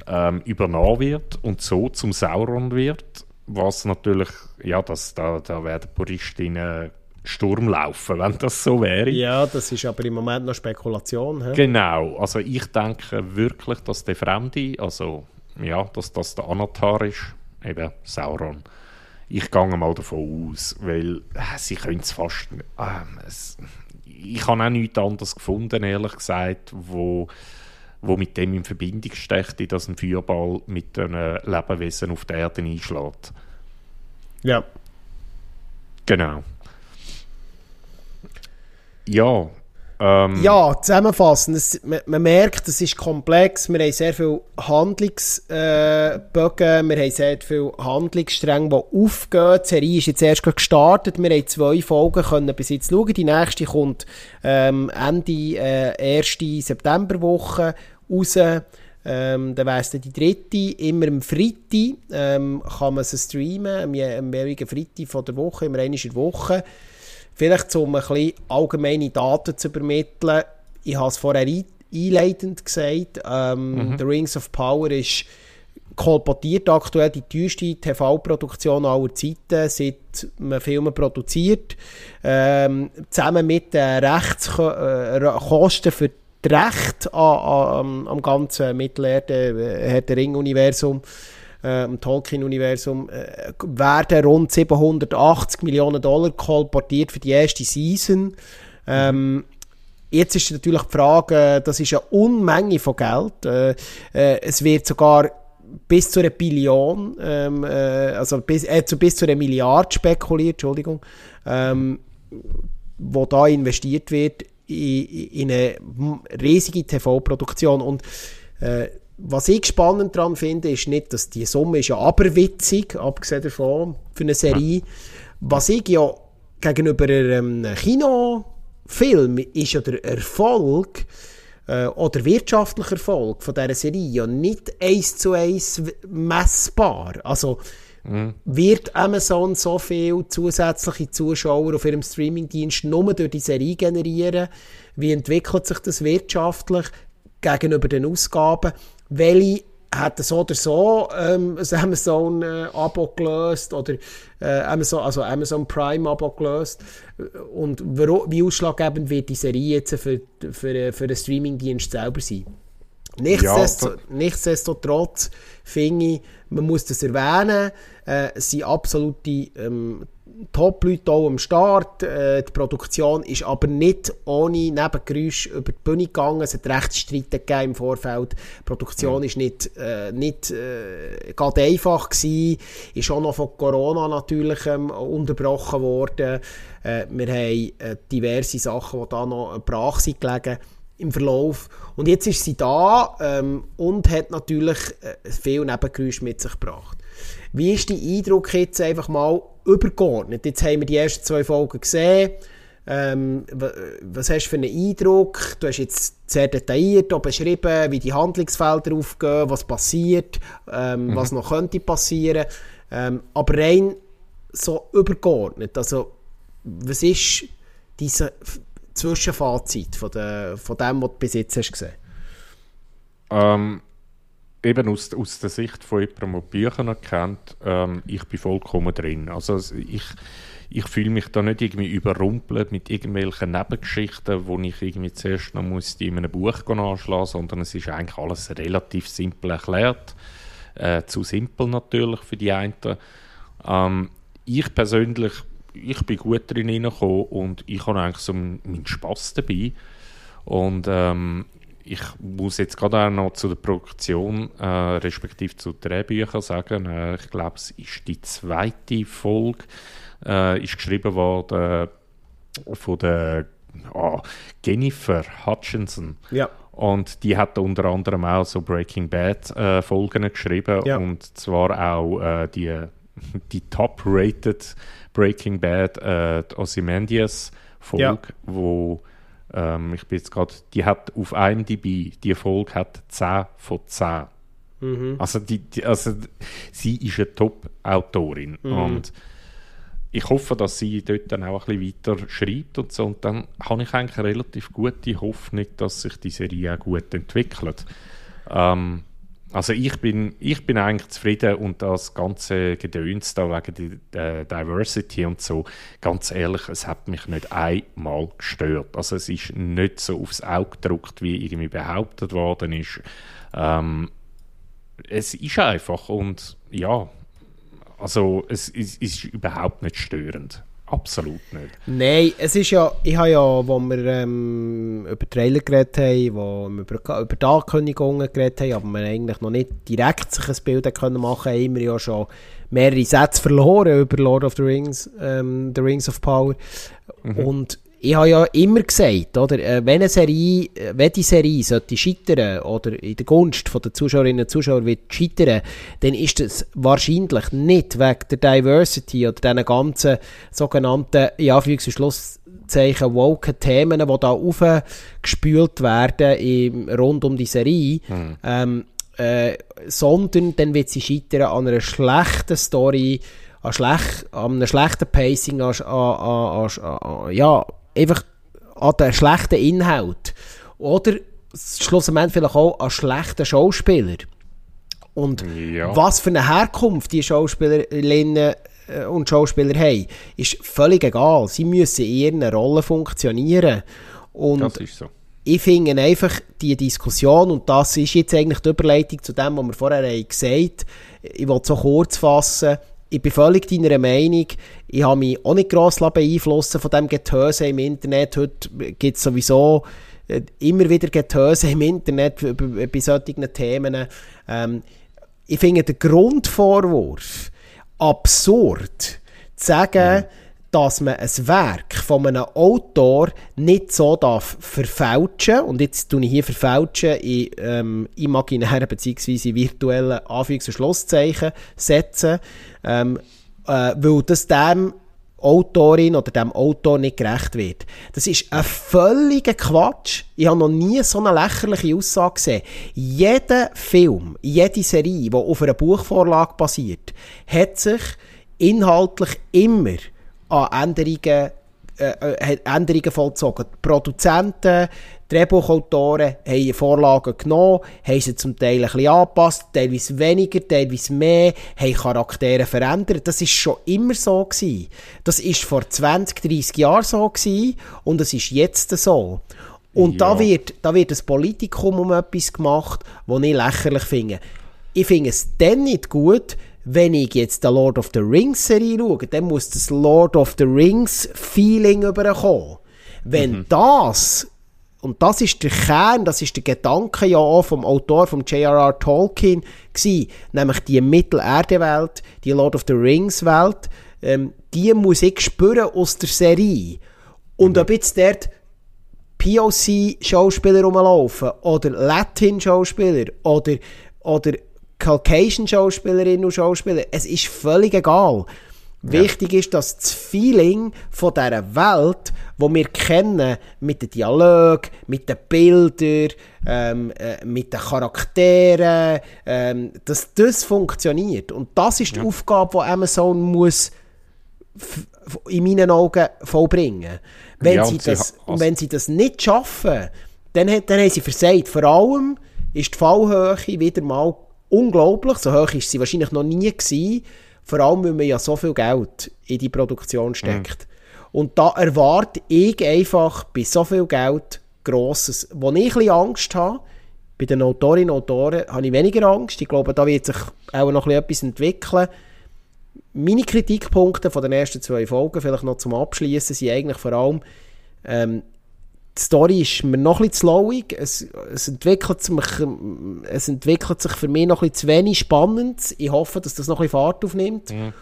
ähm, übernommen wird und so zum Sauron wird, was natürlich, ja, das, da, da werden Puristinnen Sturm laufen, wenn das so wäre. Ja, das ist aber im Moment noch Spekulation. He? Genau, also ich denke wirklich, dass der Fremde, also ja, dass das der Anatar ist, eben Sauron. Ich gehe mal davon aus, weil äh, sie können es fast... Äh, es, ich habe auch nichts anderes gefunden, ehrlich gesagt, wo, wo mit dem in Verbindung steht, dass ein Feuerball mit einem Lebewesen auf der Erde einschlägt. Ja. Genau. Ja. Ähm, ja, zusammenfassend, es, man, man, merkt, es ist komplex, wir haben sehr viele Handlungsbögen, äh, wir haben sehr viele Handlungsstränge, die aufgehen. Die Serie ist jetzt erst gestartet, wir haben zwei Folgen können bis jetzt schauen, die nächste kommt ähm, Ende äh, 1. Septemberwoche raus. Ähm, dann wäre es die dritte, immer am Freitag ähm, kann man sie streamen, am, am jeweiligen Freitag von der Woche, immer einmal in der Woche. Vielleicht um ein bisschen allgemeine Daten zu übermitteln. Ich habe es vorher einleitend gesagt. Ähm, mhm. The Rings of Power ist kolportiert aktuell die teuerste TV-Produktion aller Zeiten, seit man Filme produziert. Ähm, zusammen mit den Rechtskosten äh, für die Rechte an, an, am ganzen Mittelerde, äh, Herr der Ring-Universum, äh, Tolkien-Universum, äh, werden rund 780 Millionen Dollar kolportiert für die erste Season. Ähm, Jetzt ist natürlich die Frage, das ist eine Unmenge von Geld. Äh, äh, es wird sogar bis zu einer Billion, ähm, äh, also bis, äh, zu, bis zu einer Milliarde spekuliert, Entschuldigung, ähm, wo da investiert wird in, in eine riesige TV-Produktion. Und äh, was ich spannend daran finde, ist nicht, dass die Summe ist ja aberwitzig, abgesehen davon, für eine Serie. Was ich ja gegenüber einem Kinofilm ist ja der Erfolg äh, oder wirtschaftlicher Erfolg von dieser Serie ja nicht eins zu eins messbar. Also mhm. wird Amazon so viel zusätzliche Zuschauer auf ihrem Streamingdienst nur durch die Serie generieren? Wie entwickelt sich das wirtschaftlich gegenüber den Ausgaben? Welche hat so oder so ähm, ein Amazon-Abo äh, gelöst oder äh, Amazon, also Amazon Prime-Abo gelöst. Und wie ausschlaggebend wird die Serie jetzt für, für, für den Streaming-Dienst selber sein? Nichtsdestotrotz, ja, nichtsdestotrotz finde ich, man muss das erwähnen, äh, es sind absolute ähm, Top-Leute auch am Start. Äh, die Produktion ist aber nicht ohne Nebengeräusch über die Bühne gegangen. Es hat Rechtsstreiten im Vorfeld. Die Produktion ja. ist nicht, äh, nicht äh, gerade einfach gewesen. Ist auch noch von Corona natürlich ähm, unterbrochen worden. Äh, wir haben äh, diverse Sachen, die da noch brach sind gelegen im Verlauf. Und jetzt ist sie da ähm, und hat natürlich äh, viel Nebengeräusche mit sich gebracht. Wie ist dein Eindruck jetzt einfach mal übergeordnet? Jetzt haben wir die ersten zwei Folgen gesehen. Ähm, was hast du für einen Eindruck? Du hast jetzt sehr detailliert beschrieben, wie die Handlungsfelder aufgehen, was passiert, ähm, mhm. was noch könnte passieren. Ähm, aber rein so übergeordnet, also was ist diese Zwischenfazit von, der, von dem, was du bis jetzt hast gesehen? Ähm, eben aus, aus der Sicht von jemandem, der Bücher noch kennt, ähm, ich bin vollkommen drin. Also ich, ich fühle mich da nicht irgendwie überrumpelt mit irgendwelchen Nebengeschichten, wo ich irgendwie zuerst noch muss in einem Buch anschlagen sondern es ist eigentlich alles relativ simpel erklärt. Äh, zu simpel natürlich für die einen. Ähm, ich persönlich, ich bin gut drin hineingekommen und ich habe eigentlich so meinen Spass dabei. Und ähm, ich muss jetzt gerade auch noch zu der Produktion, äh, respektive zu Drehbüchern sagen. Äh, ich glaube, es ist die zweite Folge, äh, ist geschrieben worden von der oh, Jennifer Hutchinson. Ja. Und die hat unter anderem auch so Breaking Bad äh, Folgen geschrieben ja. und zwar auch äh, die, die top-rated Breaking Bad äh, Ozymandias Folge, ja. wo ähm, ich bin jetzt gerade, die hat auf IMDb, die Folge hat 10 von 10. Mhm. Also, die, die, also sie ist eine Top-Autorin mhm. und ich hoffe, dass sie dort dann auch ein bisschen weiter schreibt und so und dann habe ich eigentlich eine relativ gute Hoffnung, dass sich die Serie auch gut entwickelt. Ähm, also ich bin, ich bin eigentlich zufrieden und das ganze Gedöns da wegen der Diversity und so, ganz ehrlich, es hat mich nicht einmal gestört. Also es ist nicht so aufs Auge gedruckt, wie irgendwie behauptet worden ist. Ähm, es ist einfach und ja, also es, es ist überhaupt nicht störend. Absolut nicht. Nein, es ist ja, ich habe ja, wo wir ähm, über Trailer geredet haben, wo wir über, über die Ankündigungen geredet haben, aber wir eigentlich noch nicht direkt sich ein Bild können machen haben wir ja schon mehrere Sätze verloren über Lord of the Rings, ähm, The Rings of Power. Mhm. Und ich habe ja immer gesagt, oder, äh, wenn eine Serie, äh, wenn die Serie sollte scheitern oder in der Gunst der Zuschauerinnen und Zuschauer wird scheitern, dann ist das wahrscheinlich nicht wegen der Diversity oder diesen ganzen sogenannten, in Anführungs- und Schlusszeichen, woke Themen, die da aufgespült werden im, rund um die Serie, mhm. ähm, äh, sondern dann wird sie scheitern an einer schlechten Story, an, schlecht, an einem schlechten Pacing, an, an, an, ja, einfach an den schlechten Inhalt. Oder schlussendlich vielleicht auch an schlechten Schauspielern. Und ja. was für eine Herkunft die Schauspielerinnen äh, und Schauspieler haben, ist völlig egal. Sie müssen in ihren Rollen funktionieren. Und das ist so. Ich finde einfach die Diskussion, und das ist jetzt eigentlich die Überleitung zu dem, was wir vorher haben gesagt ich will so kurz fassen, ich bin völlig deiner Meinung. Ich habe mich auch nicht gross beeinflussen von dem Getöse im Internet. Heute gibt es sowieso äh, immer wieder Getöse im Internet bei solchen Themen. Ähm, ich finde den Grundvorwurf absurd, zu sagen, mhm. Dass man ein Werk von einem Autor nicht so darf verfälschen und jetzt tue ich hier verfälschen in ähm, imaginären bzw. virtuellen Anführungs- und Schlusszeichen setzen, ähm, äh, weil das dem Autorin oder dem Autor nicht gerecht wird. Das ist ein völliger Quatsch. Ich habe noch nie so eine lächerliche Aussage gesehen. Jeder Film, jede Serie, die auf einer Buchvorlage basiert, hat sich inhaltlich immer an Änderungen äh, äh Änderungen vollzogen. Die Produzenten, Drehbuchautoren haben Vorlagen genommen, haben sie zum Teil ein bisschen angepasst, teilweise weniger, teilweise mehr, haben Charaktere verändert. Das ist schon immer so gewesen. Das ist vor 20, 30 Jahren so gewesen und es ist jetzt so. Und ja. da, wird, da wird ein Politikum um etwas gemacht, das ich lächerlich finde. Ich finde es dann nicht gut, wenn ich jetzt die Lord of the Rings Serie schaue, dann muss das Lord of the Rings Feeling überkommen. Wenn mhm. das und das ist der Kern, das ist der Gedanke ja auch vom Autor, vom J.R.R. Tolkien, gewesen, nämlich die Mittelerde-Welt, die Lord of the Rings-Welt, ähm, die muss ich spüren aus der Serie. Und mhm. ob jetzt dort POC-Schauspieler rumlaufen oder Latin-Schauspieler oder, oder Caucasian-Schauspielerinnen und Schauspieler, es ist völlig egal. Ja. Wichtig ist, dass das Feeling von dieser Welt, wo wir kennen, mit dem Dialog, mit den Bildern, ähm, äh, mit den Charakteren, ähm, dass das funktioniert. Und das ist die ja. Aufgabe, die Amazon muss in meinen Augen vollbringen. Wenn, ja, sie das, sie wenn sie das nicht schaffen, dann, dann haben sie versagt. Vor allem ist die Fallhöhe wieder mal unglaublich. So hoch ist sie wahrscheinlich noch nie gewesen. Vor allem, weil man ja so viel Geld in die Produktion steckt. Mhm. Und da erwarte ich einfach bei so viel Geld Grosses. Wo ich ein bisschen Angst habe, bei den Autorinnen und Autoren habe ich weniger Angst. Ich glaube, da wird sich auch noch etwas entwickeln. Meine Kritikpunkte von den ersten zwei Folgen, vielleicht noch zum Abschließen, sind eigentlich vor allem, ähm, die Story ist mir noch ein bisschen zu slowig. Es, es, entwickelt sich, es entwickelt sich für mich noch ein bisschen zu wenig spannend. Ich hoffe, dass das noch ein bisschen Fahrt aufnimmt. Mhm.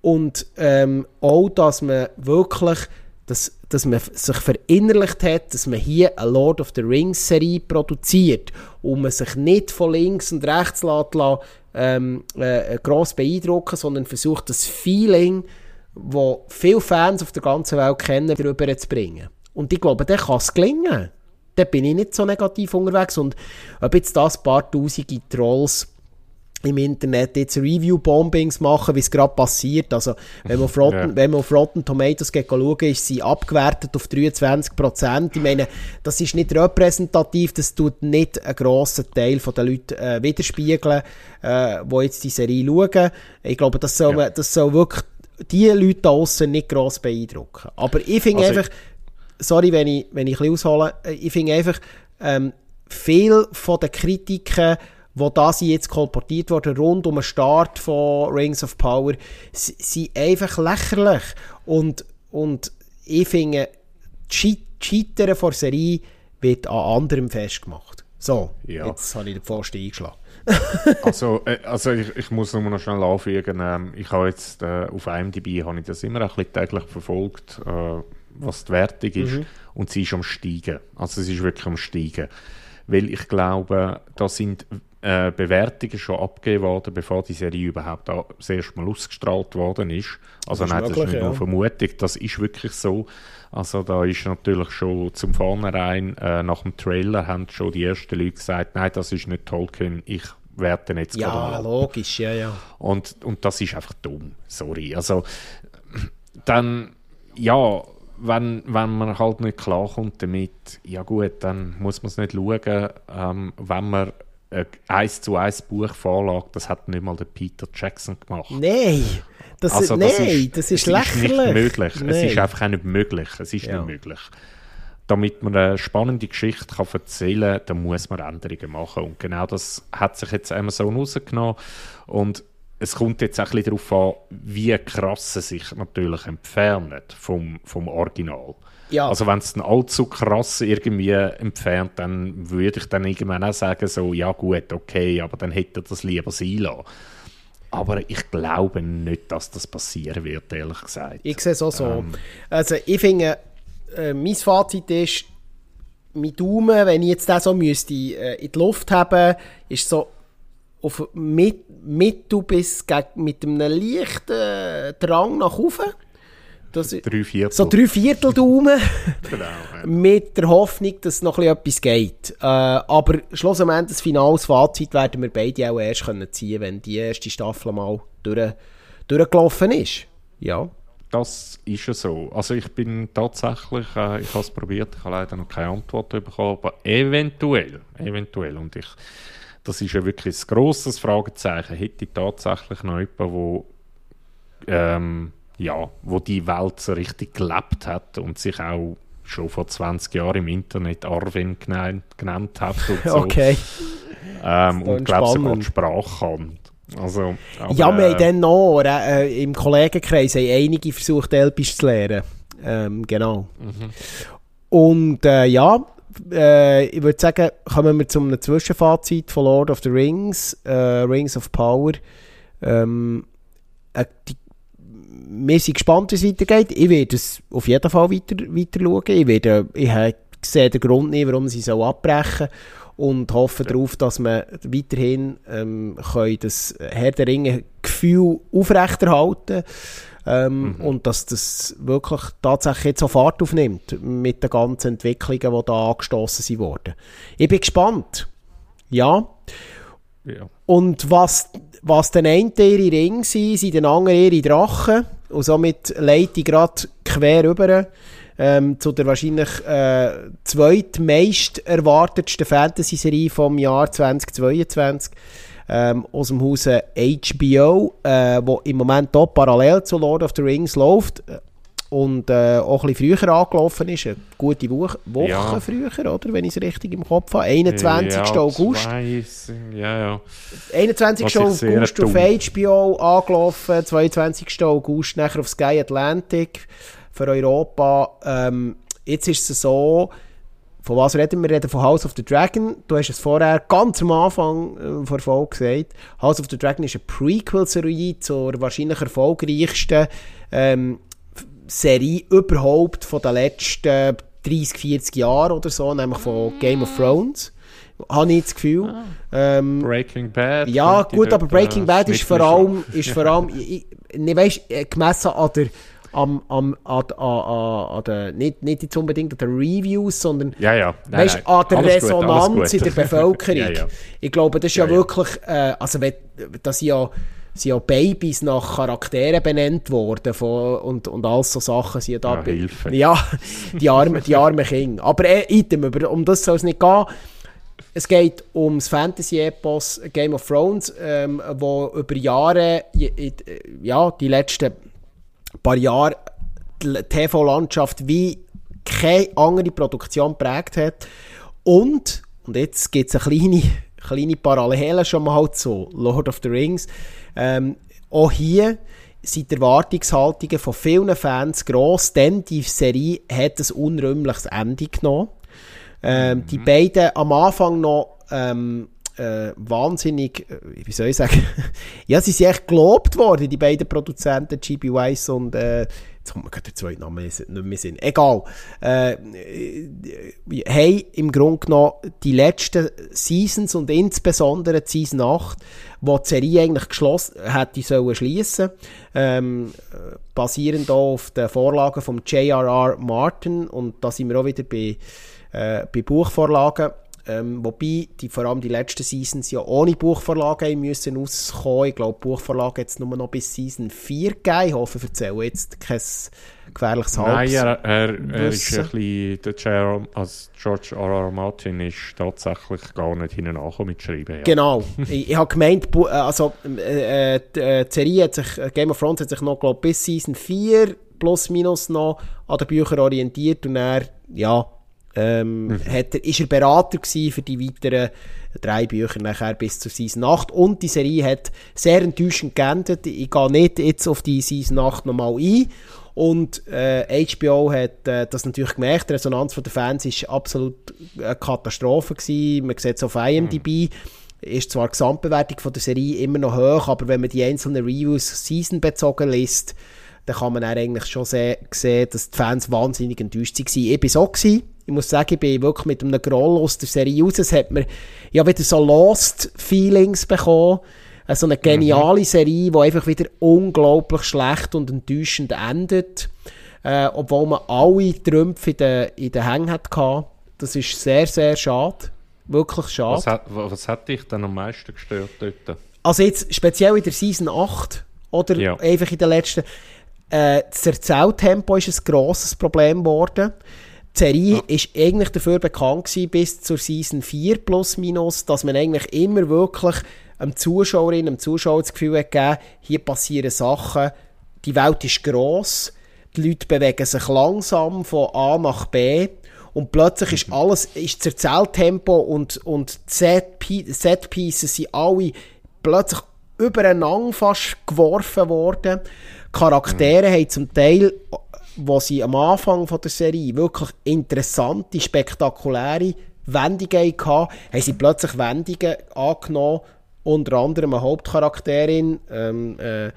Und ähm, auch, dass man wirklich, dass, dass man sich verinnerlicht hat, dass man hier eine Lord of the Rings Serie produziert und man sich nicht von links und rechts lässt, lässt ähm, äh, gross beeindrucken, sondern versucht, das Feeling, das viele Fans auf der ganzen Welt kennen, darüber zu bringen. Und ich glaube, dann kann es gelingen. Dann bin ich nicht so negativ unterwegs. Und ob jetzt das paar tausende Trolls im Internet jetzt Review-Bombings machen, wie es gerade passiert. Also, wenn man auf Rotten, ja. wenn man auf Rotten Tomatoes geht schauen, ist sie abgewertet auf 23%. Ich meine, das ist nicht repräsentativ, das tut nicht einen grossen Teil der Leute äh, widerspiegeln, äh, die jetzt die Serie schauen. Ich glaube, das soll, ja. das soll wirklich die Leute da außen nicht gross beeindrucken. Aber ich finde also einfach, sorry, wenn ich, wenn ich ein bisschen aushole, äh, ich finde einfach, ähm, viel von den Kritiken, wo da sie jetzt kolportiert wurden, rund um den Start von Rings of Power, sind einfach lächerlich. Und, und ich finde, das Scheitern der Serie wird an anderem festgemacht. So, ja. jetzt habe ich den Pfosten eingeschlagen. also, äh, also ich, ich, muss nur noch schnell anfügen, ähm, ich habe jetzt äh, auf IMDb habe ich das immer ein bisschen täglich verfolgt, äh, was die Wertung ist. Mhm. Und sie ist am Steigen. Also sie ist wirklich am Steigen. Weil ich glaube, da sind äh, Bewertungen schon abgegeben worden, bevor die Serie überhaupt das erste Mal ausgestrahlt worden ist. Also das ist nein, das ist nicht ja. nur Vermutung, das ist wirklich so. Also da ist natürlich schon zum Vornherein, äh, nach dem Trailer haben schon die ersten Leute gesagt, nein, das ist nicht Tolkien, ich werte jetzt ja, gerade Ja, logisch, ja, ja. Und, und das ist einfach dumm, sorry. Also dann, ja, wenn, wenn man halt nicht klarkommt damit, ja gut, dann muss man es nicht schauen. Ähm, wenn man eine 1 zu 1 Buchvorlage, das hat nicht mal der Peter Jackson gemacht. Nein! Das, also, das nein, ist, das ist lächerlich. Ist nicht möglich. Nein. Es ist einfach auch nicht möglich. Es ist ja. nicht möglich. Damit man eine spannende Geschichte kann erzählen kann, dann muss man Änderungen machen. Und genau das hat sich jetzt Amazon rausgenommen. Und es kommt jetzt auch ein bisschen darauf an, wie krass es sich natürlich entfernt vom, vom Original. Ja. Also wenn es dann allzu krass irgendwie entfernt, dann würde ich dann irgendwann auch sagen, so, ja gut, okay, aber dann hätte er das lieber sein lassen. Aber ich glaube nicht, dass das passieren wird, ehrlich gesagt. Ich sehe es auch so. Ähm, also ich finde, äh, mein Fazit ist, mein Daumen, wenn ich jetzt den so müsste, äh, in die Luft haben, ist so auf mit, Mittel bis mit einem leichten Drang nach oben. Das, drei Viertel. So drei Viertel Daumen. genau, ja. Mit der Hoffnung, dass noch etwas geht. Äh, aber schlussendlich das finales Fazit werden wir beide auch erst können ziehen wenn die erste Staffel mal durch, durchgelaufen ist. Ja. Das ist ja so. Also ich bin tatsächlich, äh, ich habe es probiert, ich habe leider noch keine Antwort bekommen, aber eventuell, eventuell, und ich, das ist ja wirklich ein grosses Fragezeichen, hätte ich tatsächlich noch jemanden, wo ähm, ja, wo die Welt so richtig gelebt hat und sich auch schon vor 20 Jahren im Internet Arvin genannt, genannt hat und so. Okay. Ähm, und glaube sogar die Sprache kann. Also, aber, ja, wir äh, haben dann noch äh, im Kollegenkreis haben einige versucht, Elbisch zu lernen. Ähm, genau. Mhm. Und äh, ja, äh, ich würde sagen, kommen wir zu einem Zwischenfazit von Lord of the Rings, äh, Rings of Power. Ähm, äh, die wir sind gespannt, wie es weitergeht. Ich werde es auf jeden Fall weiter, weiter schauen. Ich, werde, ich sehe den Grund nicht, warum sie so abbrechen und hoffe ja. darauf, dass wir weiterhin ähm, können das Herr der Ringe Gefühl aufrechterhalten ähm, mhm. und dass das wirklich tatsächlich jetzt so Fahrt aufnimmt mit den ganzen Entwicklungen, die da angestoßen wurden. Ich bin gespannt. Ja. ja. Und was was den einen ihre Ringe sind, sind den anderen ihre Drachen. Und somit leite ich gerade quer rüber ähm, zu der wahrscheinlich äh, zweitmeist erwartetsten Fantasy-Serie vom Jahr 2022 ähm, aus dem Hause HBO, äh, wo im Moment auch parallel zu Lord of the Rings läuft und äh, auch ein bisschen früher angelaufen ist, eine gute Woche, Woche ja. früher, oder, wenn ich es richtig im Kopf habe, 21. Ja, August. Ja, ja. 21. August auf HBO angelaufen, 22. August nachher auf Sky Atlantic für Europa. Ähm, jetzt ist es so, von was reden wir? Wir reden von House of the Dragon. Du hast es vorher ganz am Anfang äh, vor Folge gesagt. House of the Dragon ist eine Prequel-Serie zur wahrscheinlich erfolgreichsten ähm, Serie überhaupt von den letzten 30, 40 Jahren oder so, nämlich von Game of Thrones. Habe ich das Gefühl. Ah. Ähm, Breaking Bad. Ja, gut, aber Breaking Bad ist vor allem, ist vor allem ich, ich, weißt, äh, gemessen an der am, am, an, an, an der, nicht, nicht jetzt unbedingt an den Reviews, sondern ja, ja. Nein, weißt, nein. an der alles Resonanz gut, in der Bevölkerung. ja, ja. Ich glaube, das ist ja, wirklich, äh, also das ja sind ja Babys nach Charakteren benannt worden von, und, und all so Sachen sind ja da. Ja, Hilfe. Ja, die armen, die armen Kinder. Aber äh, item, um das soll es nicht gehen. Es geht ums Fantasy-Epos Game of Thrones, ähm, wo über Jahre, ja, die letzten paar Jahre die TV-Landschaft wie keine andere Produktion prägt hat. Und, und jetzt gibt es eine kleine, kleine Parallele schon mal zu Lord of the Rings. Ähm, auch hier sind die Erwartungshaltungen von vielen Fans gross, denn die Serie hat ein unrühmliches Ende genommen. Ähm, mhm. Die beiden am Anfang noch ähm, äh, wahnsinnig, äh, wie soll ich sagen, ja, sie sind echt gelobt worden, die beiden Produzenten, G.B. Weiss und äh, jetzt kommt mir gerade der zweite Name nicht mehr Sinn. Egal. Äh, äh, haben im Grunde genommen die letzten Seasons und insbesondere die Season 8, wo die Serie eigentlich geschlossen hätte sollen schliessen, ähm, basierend auf den Vorlagen von J.R.R. Martin und da sind wir auch wieder bei, äh, bei Buchvorlagen Ähm, wobei die, vor allem die letzten Seasons ja ohne Buchvorlage müssen auskommen. Ich glaube, Buchvorlage es nur noch bis Season 4 gegeben. Ich hoffe, ich erzähle jetzt kein gefährliches Halbes. Nein, er, er, er ist ein bisschen, der George, also George R. R. Martin ist tatsächlich gar nicht hinten mit Schreiben. Ja. Genau. ich, ich habe gemeint, also, äh, die, äh, die Serie hat sich, Game of Thrones hat sich noch, glaube bis Season 4 plus minus noch an den Büchern orientiert und er, ja, ähm, mhm. hat er, ist er Berater für die weiteren drei Bücher nachher bis zur Season 8 und die Serie hat sehr enttäuschend geendet. Ich gehe nicht jetzt auf die Season 8 nochmal ein und äh, HBO hat äh, das natürlich gemerkt. Die Resonanz der Fans ist absolut eine Katastrophe gewesen. Man sieht es auf IMDb. Mhm. Ist zwar die Gesamtbewertung von der Serie immer noch hoch, aber wenn man die einzelnen Reviews seasonbezogen liest, dann kann man eigentlich schon sehen, dass die Fans wahnsinnig enttäuscht waren. Ich war so. Gewesen. Ich muss sagen, ich bin wirklich mit einem Groll aus der Serie raus. Es hat mir ja wieder so Lost-Feelings bekommen. So eine geniale mhm. Serie, die einfach wieder unglaublich schlecht und enttäuschend endet. Äh, obwohl man alle Trümpfe in den, in den Hängen hatte. Das ist sehr, sehr schade. Wirklich schade. Was hat, was hat dich denn am meisten gestört dort? Also jetzt speziell in der Season 8 oder ja. einfach in der letzten äh, das Erzähltempo ist ein grosses Problem geworden. Die Serie ja. ist eigentlich dafür bekannt gewesen, bis zur Season 4 plus minus, dass man eigentlich immer wirklich einem Zuschauerin, einem Zuschauer das Gefühl hat gegeben, hier passieren Sachen, die Welt ist gross, die Leute bewegen sich langsam von A nach B und plötzlich ist mhm. alles, ist das Erzähltempo und, und die Set-Pieces sind alle plötzlich übereinander fast geworfen worden. Charaktere mhm. haben zum Teil, wo sie am Anfang von der Serie wirklich interessante, spektakuläre Wendungen hatten, haben sie plötzlich Wendungen angenommen, unter anderem eine Hauptcharakterin, ähm, äh,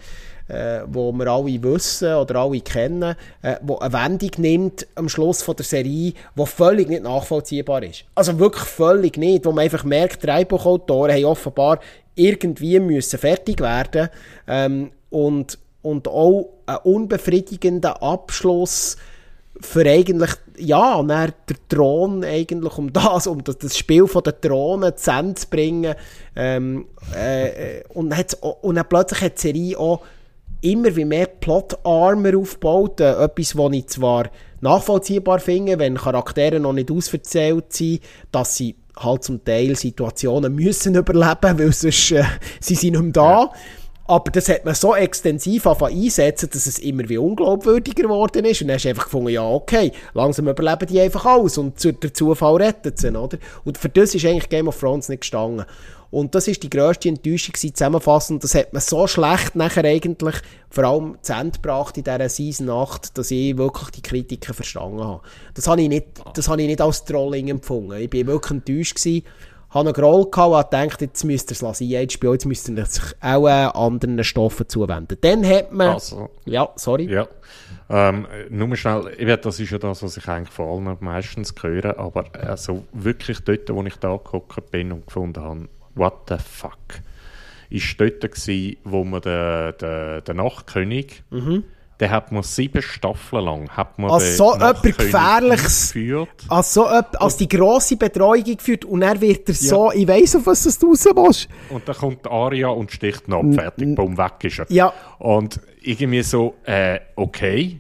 äh, wo wir alle wissen oder alle kennen, äh, wo eine Wendung nimmt am Schluss von der Serie, wo völlig nicht nachvollziehbar ist. Also wirklich völlig nicht, wo man einfach merkt, drei Buchautoren haben offenbar irgendwie müssen fertig werden ähm, und und auch ein unbefriedigender Abschluss für eigentlich, ja, der Thron eigentlich, um das, um das, das Spiel von den Thronen zu Ende zu bringen. Ähm, äh, und, und dann plötzlich hat die Serie auch immer wie mehr Plot-Armor aufgebaut. Äh, etwas, was ich zwar nachvollziehbar finde, wenn Charaktere noch nicht ausverzählt sind, dass sie halt zum Teil Situationen müssen überleben, weil sonst äh, sie sind nicht mehr da. Ja. Aber das hat man so extensiv einsetzen, dass es immer wie unglaubwürdiger geworden ist. Und dann hast du einfach gefunden, ja, okay, langsam überleben die einfach alles und der Zufall rettet sie, oder? Und für das ist eigentlich Game of Thrones nicht gestanden. Und das ist die grösste Enttäuschung zusammenfassend. Das hat man so schlecht nachher eigentlich vor allem zu Ende gebracht in dieser Season 8, dass ich wirklich die Kritiken verstanden habe. Das habe ich nicht, das habe ich nicht als Trolling empfunden. Ich war wirklich enttäuscht gewesen habe einen Groll gehabt und gedacht, jetzt müsst ihr es lassen. HBO, jetzt müsst ihr sich auch äh, anderen Stoffen zuwenden. Dann hat man... Also, ja, sorry. Ja. Ähm, nur schnell, ich das ist ja das, was ich eigentlich vor allem meistens höre, aber also wirklich dort, wo ich da geguckt bin und gefunden habe, what the fuck, ist dort gewesen, wo man den, den, den Nachtkönig mhm der hat man sieben Staffeln lang hat man als so etwas Gefährliches geführt. Als so als die grosse Betreuung geführt und er wird er ja. so, ich weiss, auf was du raus willst. Und dann kommt Aria und sticht ab, fertig, bumm, weg ist er. Ja. Und irgendwie so, äh, okay,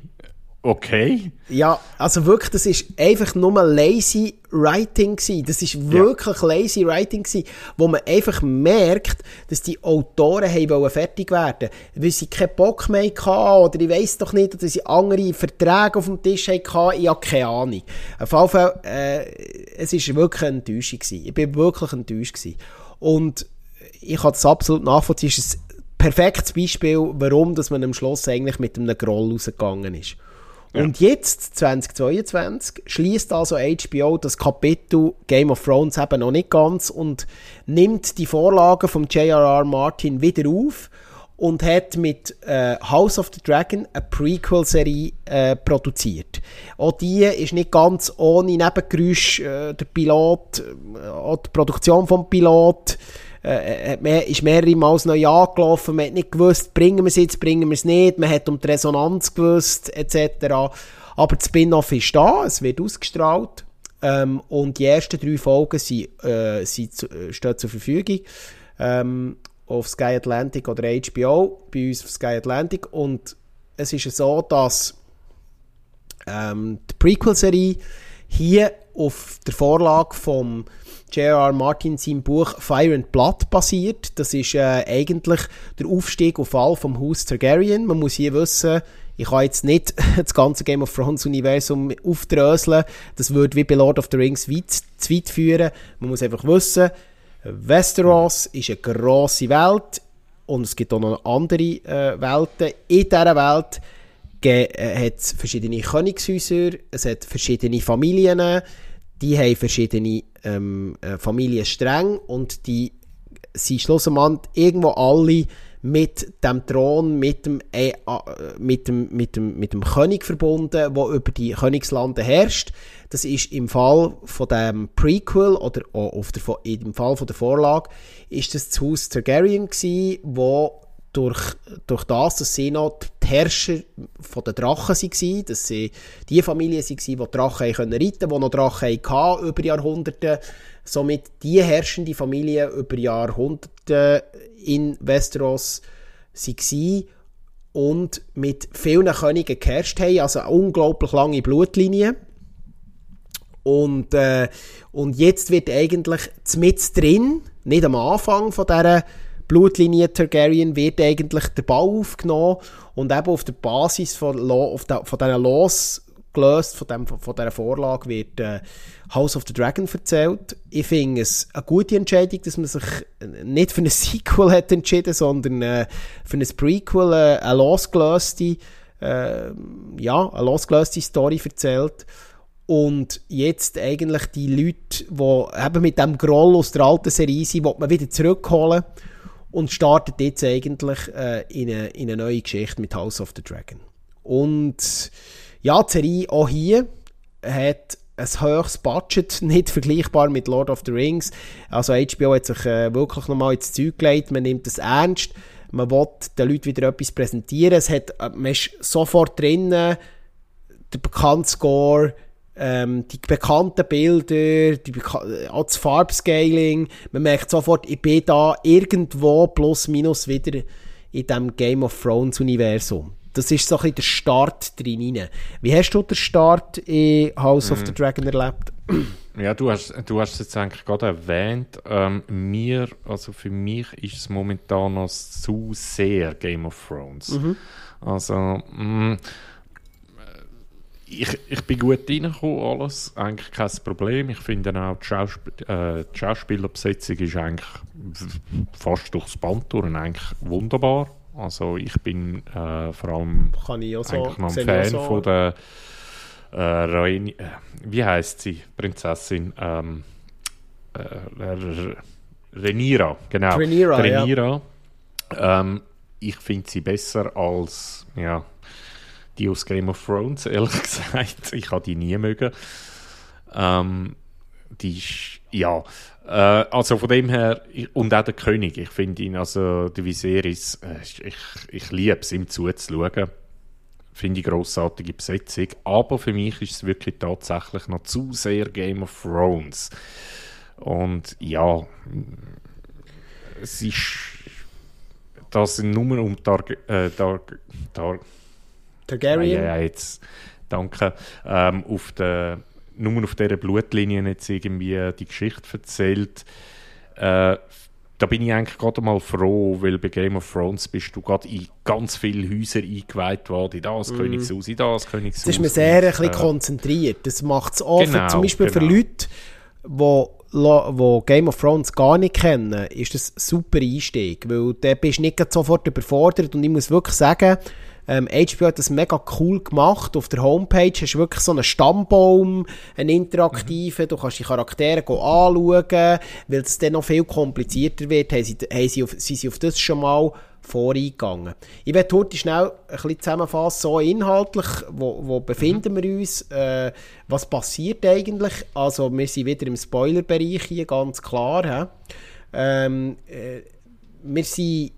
Okay. Ja, also wirklich, das ist einfach nur lazy Writing gewesen. Das ist wirklich ja. lazy Writing gewesen, wo man einfach merkt, dass die Autoren haben fertig werden, weil sie keinen Bock mehr hatten oder ich weiss doch nicht, dass sie andere Verträge auf dem Tisch hatten. Ich habe keine Ahnung. Auf jeden Fall, äh, es ist wirklich eine Enttäuschung gewesen. Ich bin wirklich enttäuscht gewesen. Und ich kann das absolut nachvollziehen. Es ist ein perfektes Beispiel, warum dass man am Schluss eigentlich mit einem Groll rausgegangen ist. Und jetzt, 2022, schließt also HBO das Kapitel Game of Thrones eben noch nicht ganz und nimmt die Vorlagen vom J.R.R. Martin wieder auf und hat mit äh, House of the Dragon eine Prequel-Serie äh, produziert. Auch die ist nicht ganz ohne Nebengeräusch, äh, der Pilot, äh, auch die Produktion vom Pilot, äh, mehr, ist mehrere Mal neu angelaufen, man hat nicht gewusst, bringen wir es jetzt, bringen wir es nicht, man hat um die Resonanz gewusst, etc. Aber das Spin-off ist da, es wird ausgestrahlt. Ähm, und die ersten drei Folgen sind, äh, sind, äh, stehen zur Verfügung. Ähm, auf Sky Atlantic oder HBO, bei uns auf Sky Atlantic. Und es ist so, dass ähm, die Prequel-Serie hier auf der Vorlage vom J.R.R. Martin seinem Buch Fire and Blood basiert. Das ist äh, eigentlich der Aufstieg auf Fall vom Haus Targaryen. Man muss hier wissen, ich kann jetzt nicht das ganze Game of Thrones Universum aufdröseln. Das würde wie bei Lord of the Rings weit, zu weit führen. Man muss einfach wissen, Westeros ist eine grosse Welt und es gibt auch noch andere äh, Welten. In dieser Welt äh, hat es verschiedene Königshäuser, es hat verschiedene Familien, die haben verschiedene ähm, äh, Familienstränge und die sind schlussendlich irgendwo alle mit dem Thron, mit dem, äh, mit dem, mit dem, mit dem König verbunden, der über die Königslande herrscht. Das ist im Fall von dem Prequel oder auf der, im Fall von der Vorlage ist das das Haus Targaryen gewesen, wo durch, durch das, dass sie noch die Herrscher von den Drachen waren, dass sie die Familie waren, die Drachen reiten können, die noch Drachen hatten über Jahrhunderte, somit die herrschende Familie über Jahrhunderte in Westeros waren und mit vielen Königen geherrscht haben, also eine unglaublich lange Blutlinie. Und, äh, und jetzt wird eigentlich mit drin, nicht am Anfang von dieser Blutlinie Targaryen, wird eigentlich der Bau aufgenommen und eben auf der Basis von, der, von diesen Los gelöst von, dem, von dieser Vorlage wird äh, House of the Dragon erzählt. Ich finde es eine gute Entscheidung, dass man sich nicht für ein Sequel hat entschieden, sondern äh, für ein Prequel äh, eine losgelöste, äh, ja, eine losgelöste Story erzählt. Und jetzt eigentlich die Leute, die eben mit dem Groll aus der alten Serie sind, man wieder zurückholen und startet jetzt eigentlich äh, in, eine, in eine neue Geschichte mit House of the Dragon. Und ja, die auch hier hat ein höheres Budget, nicht vergleichbar mit Lord of the Rings. Also HBO hat sich äh, wirklich nochmal ins Zeug gelegt, man nimmt das ernst, man will den Leuten wieder etwas präsentieren, es hat, äh, man ist sofort drinnen, der bekannte Score, ähm, die bekannten Bilder, die beka auch das Farbscaling, man merkt sofort, ich bin da irgendwo plus minus wieder in dem Game of Thrones Universum. Das ist so ein bisschen der Start drin. Wie hast du den Start in House mm. of the mhm. Dragon erlebt? Ja, du hast, du hast es jetzt eigentlich gerade erwähnt. Ähm, mir, also für mich ist es momentan noch zu sehr Game of Thrones. Mhm. Also, mh, mm, ich, ich bin gut reingekommen, alles. Eigentlich kein Problem. Ich finde auch, die, Schauspiel äh, die Schauspielerbesetzung ist eigentlich fast durchs Band durch eigentlich wunderbar. Also ich bin äh, vor allem so, eigentlich noch ein Fan so. von der äh, Rain, äh, wie heißt sie, Prinzessin ähm, äh, Renira, genau. Renira, Renira. Ja. Ähm, ich finde sie besser als ja, die aus Game of Thrones, ehrlich gesagt. Ich habe die nie mögen. Ähm, die ist, ja, äh, also von dem her, und auch der König, ich finde ihn, also der Viserys, äh, ich, ich liebe es, ihm zuzuschauen. Finde ich grossartige Besetzung. Aber für mich ist es wirklich tatsächlich noch zu sehr Game of Thrones. Und ja, es ist das nur um Targ äh, Targ Targ Targaryen. Ja, ja, jetzt, danke. Ähm, auf der, nur auf dieser Blutlinie jetzt irgendwie die Geschichte erzählt. Äh, da bin ich eigentlich gerade mal froh, weil bei Game of Thrones bist du gerade in ganz viele Häuser eingeweiht worden, in das mm. Königshaus, in das Königshaus. Das ist mir sehr ein bisschen äh, konzentriert. Das macht es auch genau, für, zum Beispiel genau. für Leute, die die Game of Thrones gar nicht kennen, ist das ein super Einstieg, weil da bist du nicht sofort überfordert und ich muss wirklich sagen, ähm, HBO hat das mega cool gemacht. Auf der Homepage hast du wirklich so einen Stammbaum, einen interaktiven. Mhm. Du kannst die Charaktere anschauen. Weil es dann noch viel komplizierter wird, haben sie, haben sie auf, sind sie auf das schon mal voreingegangen. Ich werde heute schnell ein bisschen zusammenfassen, so inhaltlich, wo, wo befinden mhm. wir uns, äh, was passiert eigentlich. Also wir sind wieder im Spoilerbereich hier, ganz klar. Ähm, äh, wir sind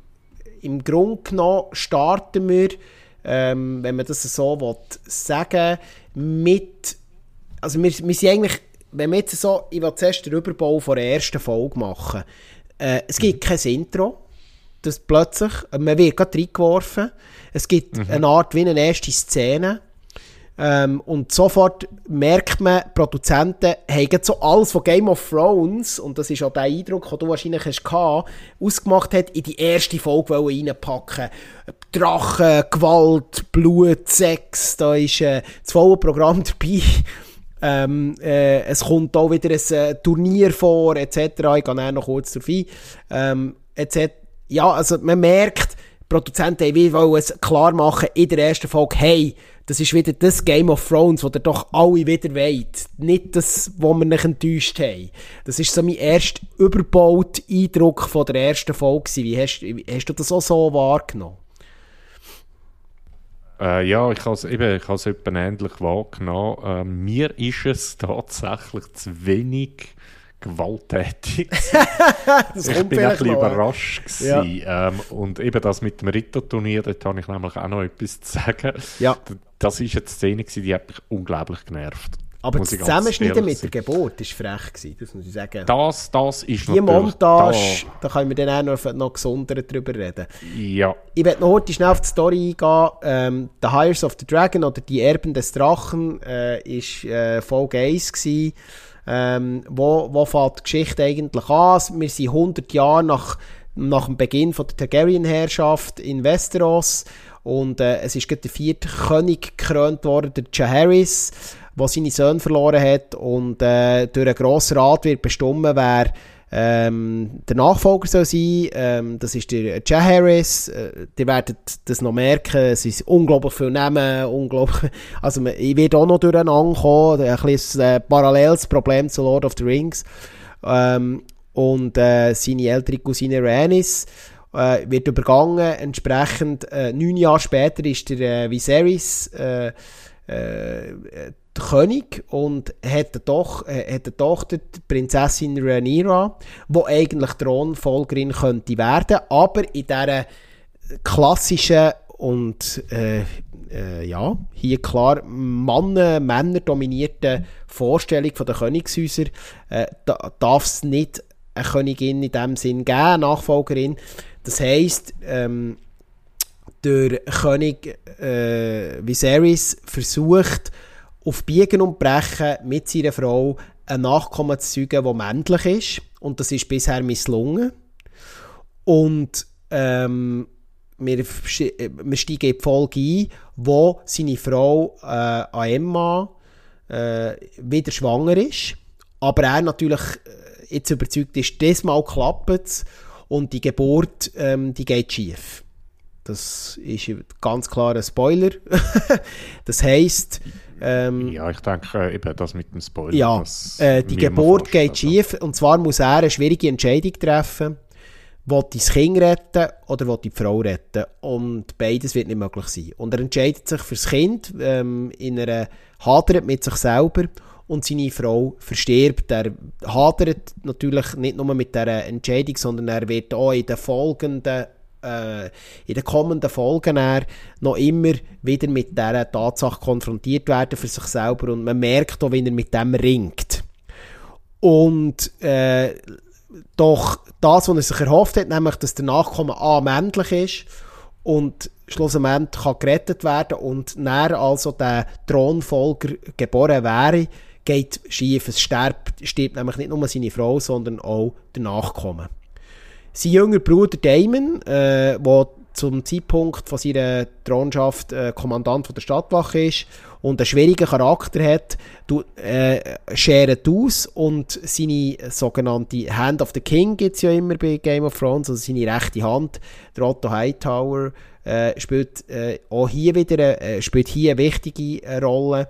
im Grunde genommen starten wir ähm, wenn man das so will, sagen mit, also wir, wir sind eigentlich wenn wir jetzt so, ich will zuerst den Überbau von der ersten Folge machen. Äh, es gibt kein Intro. Das plötzlich, man wird gerade reingeworfen. Es gibt mhm. eine Art wie eine erste Szene. Ähm, und sofort merkt man, Produzenten haben so alles von Game of Thrones, und das ist auch der Eindruck, den du wahrscheinlich hast gehabt, ausgemacht hat, in die erste Folge reinpacken. Drachen, Gewalt, Blut, Sex, da ist äh, das volle Programm dabei. Ähm, äh, es kommt auch wieder ein äh, Turnier vor, etc. Ich gehe noch kurz ein. Ähm, etc. Ja, also man merkt, Produzenten wollen es klar machen in der ersten Folge, hey, das ist wieder das Game of Thrones, das ihr doch alle wieder wollt. Nicht das, wo wir nicht enttäuscht haben. Das ist so mein erster überbaut Eindruck von der ersten Folge. Wie hast, hast du das auch so wahrgenommen? Äh, ja, ich habe es eben ich has ähnlich wahrgenommen. Äh, mir ist es tatsächlich zu wenig gewalttätig. ich bin ein bisschen überrascht ja. ähm, und eben das mit dem Ritterturnier, dort habe ich nämlich auch noch etwas zu sagen. Ja. Das ist eine Szene, die hat mich unglaublich genervt. Aber das Zusammenschneiden mit der Geburt war frech, gewesen, das muss ich sagen. Das, das ist Die Montage, da, da können wir dann auch noch, noch gesondert drüber reden. Ja. Ich werde noch heute schnell auf die Story eingehen. Ähm, the Hires of the Dragon oder Die Erben des Drachen äh, ist äh, Folge 1 gewesen. Ähm, wo, wo fängt die Geschichte eigentlich an? Wir sind 100 Jahre nach, nach dem Beginn von der Targaryen-Herrschaft in Westeros und äh, es ist gerade der vierte König gekrönt worden, der Jaehaerys der seine Söhne verloren hat und äh, durch einen grossen Rat wird bestimmt, wer ähm, der Nachfolger soll sein. Ähm, das ist der Jay Harris. Äh, die werden das noch merken. Es ist unglaublich viel Namen, unglaublich. Also ich werde auch noch durcheinander kommen. Ein bisschen äh, paralleles Problem zu Lord of the Rings. Ähm, und äh, seine ältere Cousine Rhaenys äh, wird übergangen. Entsprechend äh, neun Jahre später ist der äh, Viserys äh, äh, König und hat eine, Toch äh, hat eine Tochter, die Prinzessin Rhaenyra, die eigentlich Thronfolgerin könnte werden, aber in dieser klassischen und äh, äh, ja, hier klar Männer, Männer dominierten Vorstellung von der Königshäuser äh, da, darf es nicht eine Königin in dem Sinn geben, eine Nachfolgerin. Das heisst, ähm, der König äh, Viserys versucht, auf Biegen und Brechen mit seiner Frau ein Nachkommen zu zeugen, der männlich ist. Und das ist bisher misslungen. Und ähm, wir, wir steigen in die Folge ein, wo seine Frau äh, Emma äh, wieder schwanger ist. Aber er natürlich äh, jetzt überzeugt ist, diesmal klappt es und die Geburt ähm, die geht schief. Das ist ganz klar ein Spoiler. das heisst, ähm, ja, ich denke eben das mit dem Spoiler. Ja, äh, die Geburt geht schief und zwar muss er eine schwierige Entscheidung treffen. Will das Kind retten oder will die Frau retten? Und beides wird nicht möglich sein. Und er entscheidet sich fürs Kind ähm, in einer hadert mit sich selber und seine Frau verstirbt. Er hadert natürlich nicht nur mit dieser Entscheidung, sondern er wird auch in den folgenden äh, in den kommenden Folgen noch immer wieder mit dieser Tatsache konfrontiert werden für sich selber und man merkt auch, wie er mit dem ringt. Und äh, doch das, was er sich erhofft hat, nämlich, dass der Nachkommen A männlich ist und schlussendlich kann gerettet werden und näher also der Thronfolger geboren wäre, geht schief. Es stirbt, stirbt nämlich nicht nur seine Frau, sondern auch der Nachkommen. Sein jünger Bruder Damon, äh, der zum Zeitpunkt von seiner Thronschaft äh, Kommandant von der Stadtwache ist und einen schwierigen Charakter hat, du, äh, schert aus und seine sogenannte Hand of the King gibt es ja immer bei Game of Thrones, also seine rechte Hand, der Otto Hightower, äh, spielt äh, auch hier wieder äh, spielt hier eine wichtige äh, Rolle.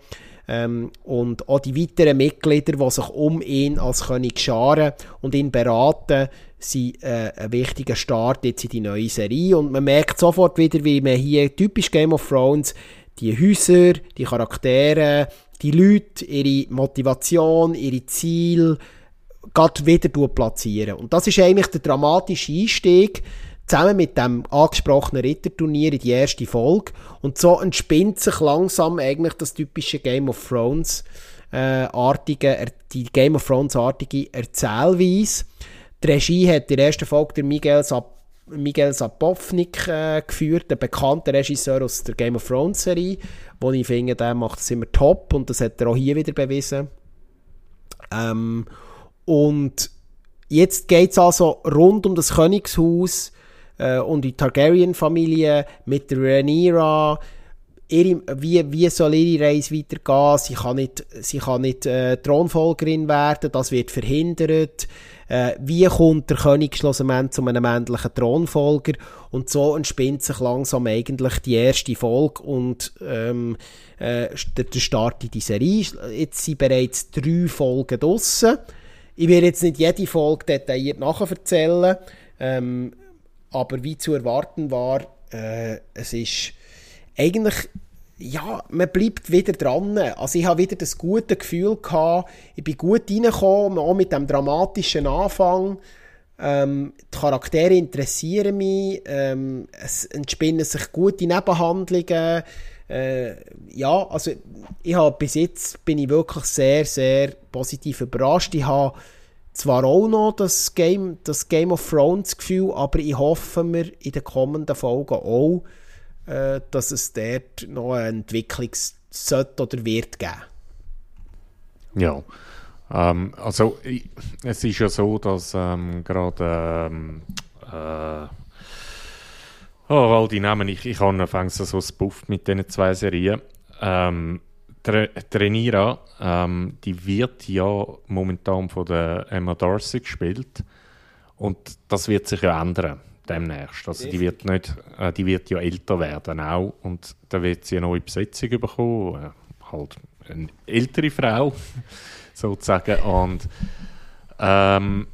Ähm, und auch die weiteren Mitglieder, die sich um ihn als König scharen und ihn beraten, sind äh, ein wichtiger Start jetzt in die neue Serie. Und man merkt sofort wieder, wie man hier typisch Game of Thrones die Häuser, die Charaktere, die Leute, ihre Motivation, ihre Ziele gerade wieder platzieren. Und das ist eigentlich der dramatische Einstieg zusammen mit dem angesprochenen Ritterturnier in die erste Folge. Und so entspinnt sich langsam eigentlich das typische Game of Thrones artige, die Game of Thrones artige Erzählweise. Die Regie hat in der ersten Folge der Miguel, Sap Miguel Sapovnik äh, geführt, ein bekannter Regisseur aus der Game of Thrones Serie, wo ich finde, der macht es immer top und das hat er auch hier wieder bewiesen. Ähm, und jetzt geht es also rund um das Königshaus äh, und die Targaryen-Familie mit der Rhaenyra, ihre, wie, wie soll ihre Reise weitergehen? Sie kann nicht, sie kann nicht äh, Thronfolgerin werden, das wird verhindert. Äh, wie kommt der König schlussendlich zu einem männlichen Thronfolger? Und so entspinnt sich langsam eigentlich die erste Folge und ähm, äh, der, der Start in die Serie. Jetzt sind bereits drei Folgen draussen. Ich werde jetzt nicht jede Folge detailliert nacherzählen, ähm, aber wie zu erwarten war, äh, es ist eigentlich, ja, man bleibt wieder dran. Also ich habe wieder das gute Gefühl gehabt, ich bin gut reingekommen, auch mit dem dramatischen Anfang. Ähm, die Charaktere interessieren mich, ähm, es entspinnen sich gute Nebenhandlungen. Äh, ja, also ich habe bis jetzt bin ich wirklich sehr, sehr positiv überrascht. Ich habe zwar auch noch das Game, das Game of Thrones Gefühl, aber ich hoffe mir in den kommenden Folgen auch, äh, dass es dort noch eine Entwicklung sollte oder wird geben. Ja, ähm, also ich, es ist ja so, dass ähm, gerade ähm, äh, oh, all die Namen, ich, ich habe anfangs so spufft mit diesen zwei Serien. Ähm, Trenira, ähm, die wird ja momentan von der Emma Darcy gespielt und das wird sich ja ändern demnächst. Also die wird, nicht, äh, die wird ja älter werden auch und da wird sie eine neue Besetzung bekommen, äh, halt eine ältere Frau sozusagen und ähm,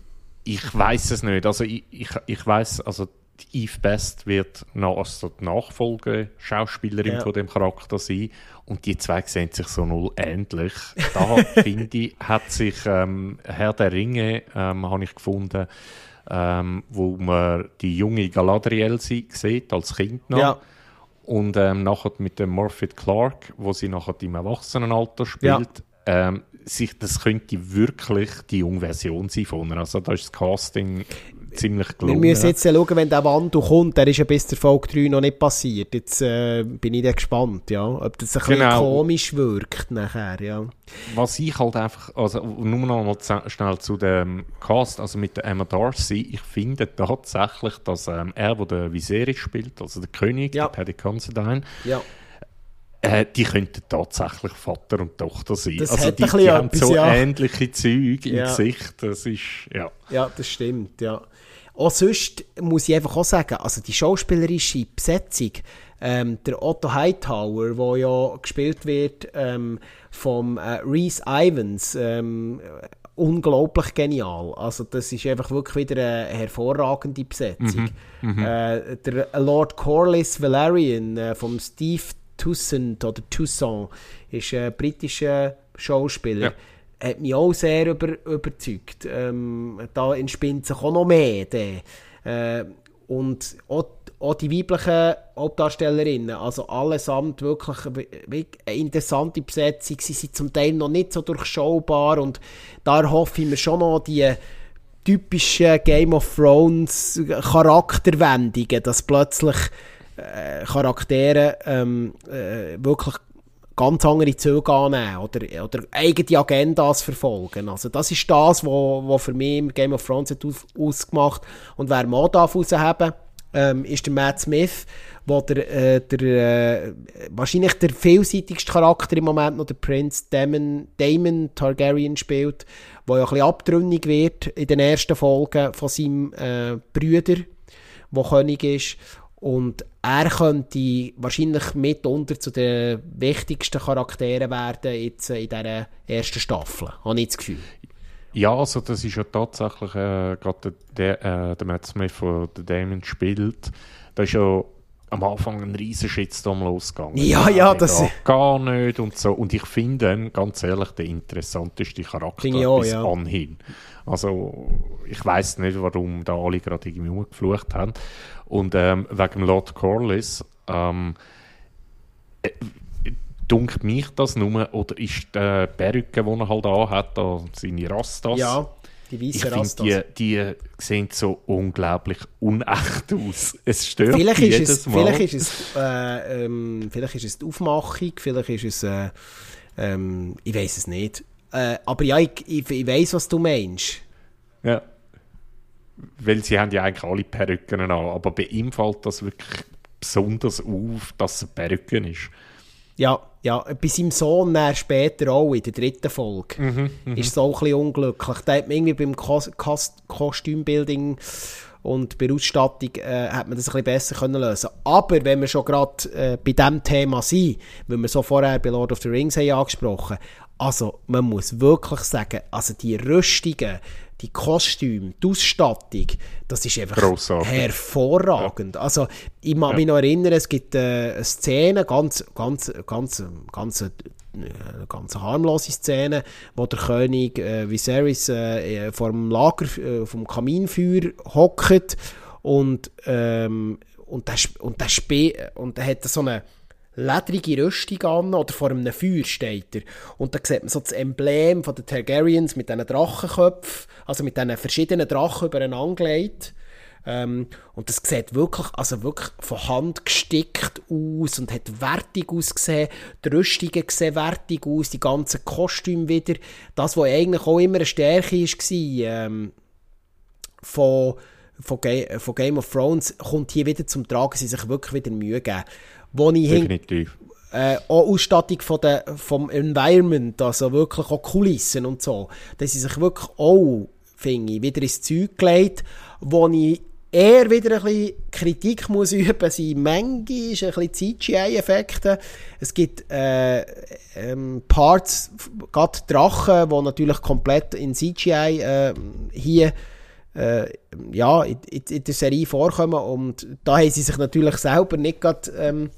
ich weiß es nicht. Also ich, ich, ich weiß, also Eve Best wird noch also die Nachfolgeschauspielerin ja. von dem Charakter sein und die zwei sehen sich so null ähnlich. Da finde ich, hat sich ähm, Herr der Ringe, ähm, habe ich gefunden, ähm, wo man die junge Galadriel sieht, als Kind noch. Ja. Und ähm, nachher mit dem Morphet Clark, wo sie nachher im Erwachsenenalter spielt. Ja. Ähm, sich, das könnte wirklich die junge Version sein von ihr. Also da ist das Casting ziemlich gelungen. Wir müssen jetzt schauen, wenn der Wandel kommt, der ist ja bis zur Folge 3 noch nicht passiert. Jetzt äh, bin ich dann gespannt, ja, ob das ein genau. bisschen komisch wirkt nachher, ja. Was ich halt einfach, also nur noch mal schnell zu dem Cast, also mit der Emma Darcy, ich finde tatsächlich, dass ähm, er, der der Viserys spielt, also der König, ja. der Paddy Considine, ja äh, die könnten tatsächlich Vater und Tochter sein. Das also die, die haben etwas, so ja. ähnliche Züge im ja. Gesicht. Das ist, ja. Ja, das stimmt, ja. Auch sonst muss ich einfach auch sagen, also die schauspielerische Besetzung, ähm, der Otto Hightower, der ja gespielt wird ähm, vom äh, Reese Ivans, ähm, unglaublich genial. Also das ist einfach wirklich wieder eine hervorragende Besetzung. Mhm, mhm. äh, der Lord Corlys Valerian äh, vom Steve Toussaint oder Toussaint ist ein britischer Schauspieler. Ja hat mich auch sehr über, überzeugt. Ähm, da entspinnt sich auch noch mehr. Äh, und auch, auch, die weiblichen Hauptdarstellerinnen, also allesamt wirklich eine interessante Besetzung. Sie sind zum Teil noch nicht so durchschaubar und da hoffe ich mir schon noch die typischen Game of Thrones Charakterwendungen, dass plötzlich äh, Charaktere ähm, äh, wirklich ganz andere Züge annehmen oder, oder eigene Agendas verfolgen. Also das ist das, was wo, wo für mich im Game of Thrones aus, ausgemacht Und wer mal darf rausheben ähm, ist der Matt Smith, wo der, äh, der äh, wahrscheinlich der vielseitigste Charakter im Moment noch der Prinz Damon, Damon Targaryen spielt, wo ja ein bisschen abtrünnig wird in den ersten Folgen von seinem äh, Brüder, der König ist. Und er könnte wahrscheinlich mitunter zu den wichtigsten Charakteren werden jetzt in dieser ersten Staffel, habe ich das Gefühl. Ja, also das ist ja tatsächlich äh, gerade der, äh, der Matt Smith, der Damon spielt, da ist ja am Anfang ein riesen Shitstorm losgegangen. Ja, ja, das ist... Gar nicht und so. Und ich finde ganz ehrlich, der interessanteste Charakter auch, bis ja. anhin. Also, ich weiß nicht, warum da alle gerade irgendwie umgeflucht haben. Und ähm, wegen Lord Corliss, ähm, äh, Dunkt mich das nur, oder ist die Perücke, die er halt anhat, da seine Rastas? Ja, die weißen Rastas. Die, die sehen so unglaublich unecht aus. Es stört vielleicht mich ist jedes es, Mal. Vielleicht ist es, äh, ähm, vielleicht ist es die Aufmachung, vielleicht ist es, äh, ähm, ich weiß es nicht. Äh, aber ja, ich, ich, ich weiß, was du meinst. Ja. Weil sie haben ja eigentlich alle Perücken an, aber bei ihm fällt das wirklich besonders auf, dass es eine Perücke ist. Ja, ja, bei seinem Sohn später auch, in der dritten Folge, Mhm, ist es auch ein bisschen unglücklich. Da hat man irgendwie beim Kos Kos Kostümbuilding und bei der Ausstattung äh, hat man das ein bisschen besser können lösen Aber wenn wir schon gerade äh, bei diesem Thema sind, weil wir so vorher bei Lord of the Rings haben angesprochen also man muss wirklich sagen, also die Rüstungen, die Kostüme, die Ausstattung, das ist einfach Grossartig. hervorragend. Also ich mag Ja. mich noch erinnern, es gibt äh, eine Szene, ganz, ganz, ganz, ganz, äh, ganz harmlose Szene, wo der König äh, Viserys äh, vor dem Lager, äh, vom Kaminfeuer hockt und ähm, und der, und der Spe und der hat so eine ledrige Rüstung an oder vor einem Feuer steht er. Und da sieht man so das Emblem von den Targaryens mit diesen Drachenköpfen, also mit diesen verschiedenen Drachen übereinander gelegt. Ähm, und das sieht wirklich, also wirklich von Hand gestickt aus und hat wertig ausgesehen. Die Rüstungen sehen wertig aus, die ganzen Kostüme wieder. Das, was eigentlich auch immer eine Stärke war, ähm, von, von, Ga von Game of Thrones, kommt hier wieder zum Tragen, sie sich wirklich wieder Mühe geben. Wo ich Definitiv. äh, auch Ausstattung von der, vom Environment, also wirklich auch Kulissen und so, dass sie sich wirklich auch, finde ich, wieder ins Zeug gelegt, wo ich eher wieder ein bisschen Kritik muss üben, sind manchmal ein bisschen CGI-Effekte. Es gibt äh, ähm, Parts, gerade Drachen, die natürlich komplett in CGI äh, hier äh, ja, in, in, der Serie vorkommen und da haben sie sich natürlich selber nicht gerade ähm,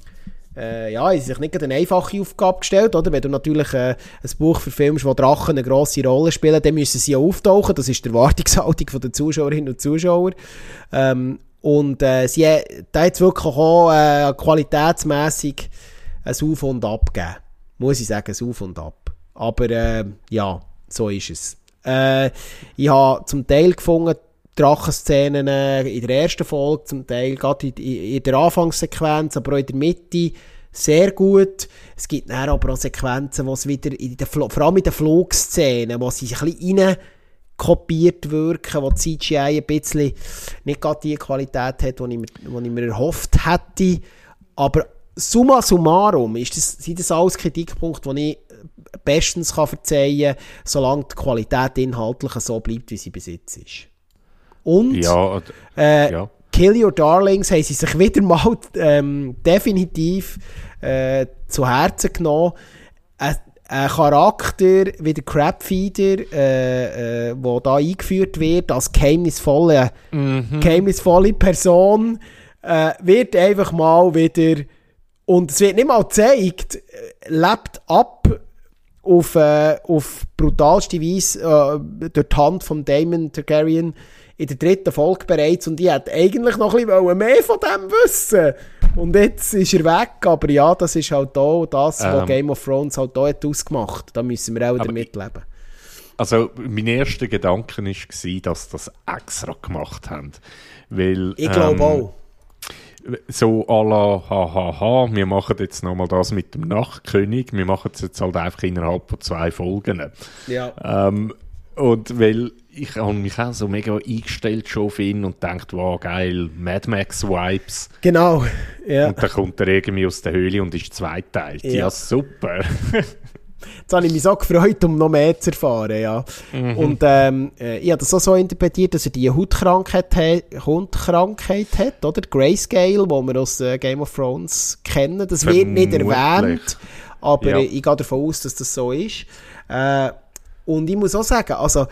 äh, ja, sich nicht eine einfache Aufgabe gestellt, oder? Wenn du natürlich äh, ein Buch verfilmst, wo Drachen eine grosse Rolle spielen, dann müssen sie auftauchen. Das ist die Erwartungshaltung der Zuschauerinnen und Zuschauer. Ähm, und äh, sie da hat es wirklich auch äh, qualitätsmässig ein Auf und Ab gegeben. Muss ich sagen, ein Auf und Ab. Aber äh, ja, so ist es. Äh, ich habe zum Teil gefunden, Drachenszenen äh, in der ersten Folge, zum Teil gerade in, in, der Anfangssequenz, aber auch in der Mitte sehr gut. Es gibt dann aber auch Sequenzen, wo es wieder, in der, vor allem in den Flugszenen, wo sie ein bisschen rein kopiert wirken, wo die CGI ein bisschen nicht gerade die Qualität hat, die ich, mir- ich mir erhofft hätte. Aber summa summarum ist das, sind das alles Kritikpunkte, die ich bestens kann verzeihen kann, solange die Qualität inhaltlich so bleibt, wie sie bis jetzt ist. Und Ja, äh, ja. Kill Your Darlings haben sie sich wieder mal ähm, definitiv äh, zu Herzen genommen. Ein, ein Charakter wie der Crabfeeder, äh, äh, wo da eingeführt wird als geheimnisvolle, geheimnisvolle Person, äh, wird einfach mal wieder und es wird nicht mal gezeigt, äh, lebt ab auf, äh, auf brutalste Weise äh, durch die Hand von Damon Targaryen in der dritten Folge bereits und ich hätte eigentlich noch ein bisschen mehr von dem wissen und jetzt ist er weg, aber ja, das ist halt auch das, was Ähm. Game of Thrones halt auch hat ausgemacht. Da müssen wir auch damit leben. Also, mein erster Gedanke war, dass das extra gemacht haben. Weil, Ich glaube ähm, auch. So à la, hahaha, wir machen jetzt nochmal das mit dem Nachtkönig, wir machen es jetzt halt einfach innerhalb von zwei Folgen. Ja. Ähm, und weil ich habe mich auch so mega eingestellt schon auf ihn und denkt, wow, geil, Mad Max-Vibes. Genau. Ja. Und dann kommt er irgendwie aus der Höhle und ist zweiteilt. Ja, Ja. super. Jetzt habe ich mich so gefreut, um noch mehr zu erfahren, ja. Und ähm, äh, ich habe das auch so interpretiert, dass er die Hautkrankheit, ha Hautkrankheit hat, oder? Grayscale, wo wir aus äh, Game of Thrones kennen. Das wird nicht erwähnt, aber Ja. äh, ich gehe davon aus, dass das so ist. Äh, und ich muss auch sagen, also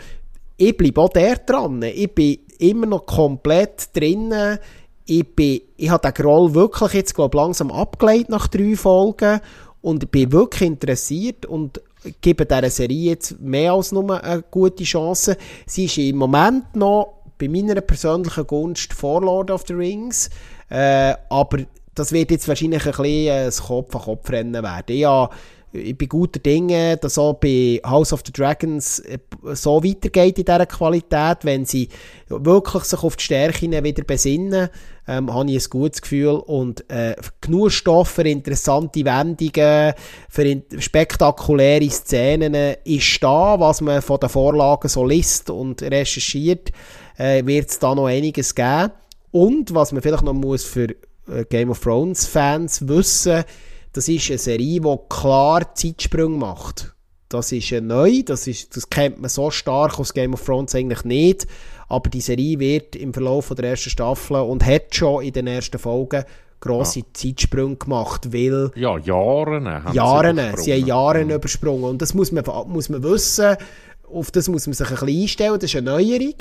ich bleibe auch der dran. Ich bin immer noch komplett drinnen. Ich, bin, ich habe den Groll wirklich jetzt, glaub, langsam abgelegt nach drei Folgen und ich bin wirklich interessiert und gebe dieser Serie jetzt mehr als nur eine gute Chance. Sie ist im Moment noch bei meiner persönlichen Gunst vor Lord of the Rings, äh, aber das wird jetzt wahrscheinlich ein bisschen ein Kopf-an-Kopf-Rennen werden. Ja, ich bin guter Dinge, dass auch bei House of the Dragons äh, so weitergeht in dieser Qualität, wenn sie wirklich sich auf die Stärken wieder besinnen, ähm, habe ich ein gutes Gefühl und äh, genug Stoff für interessante Wendungen, für in spektakuläre Szenen äh, ist da, was man von den Vorlagen so liest und recherchiert, äh, wird es da noch einiges geben. Und was man vielleicht noch muss für äh, Game of Thrones Fans wissen, das ist eine Serie, die klar Zeitsprünge macht. Das ist äh, neu, das, ist, das kennt man so stark aus Game of Thrones eigentlich nicht. Aber die Serie wird im Verlauf der ersten Staffel und hat schon in den ersten Folgen grosse ja. Zeitsprünge gemacht, weil... Ja, Jahre haben Jahre, sie, sie haben Jahre mhm. übersprungen. Und das muss man, muss man wissen, auf das muss man sich ein bisschen einstellen. Das ist eine Neuerung,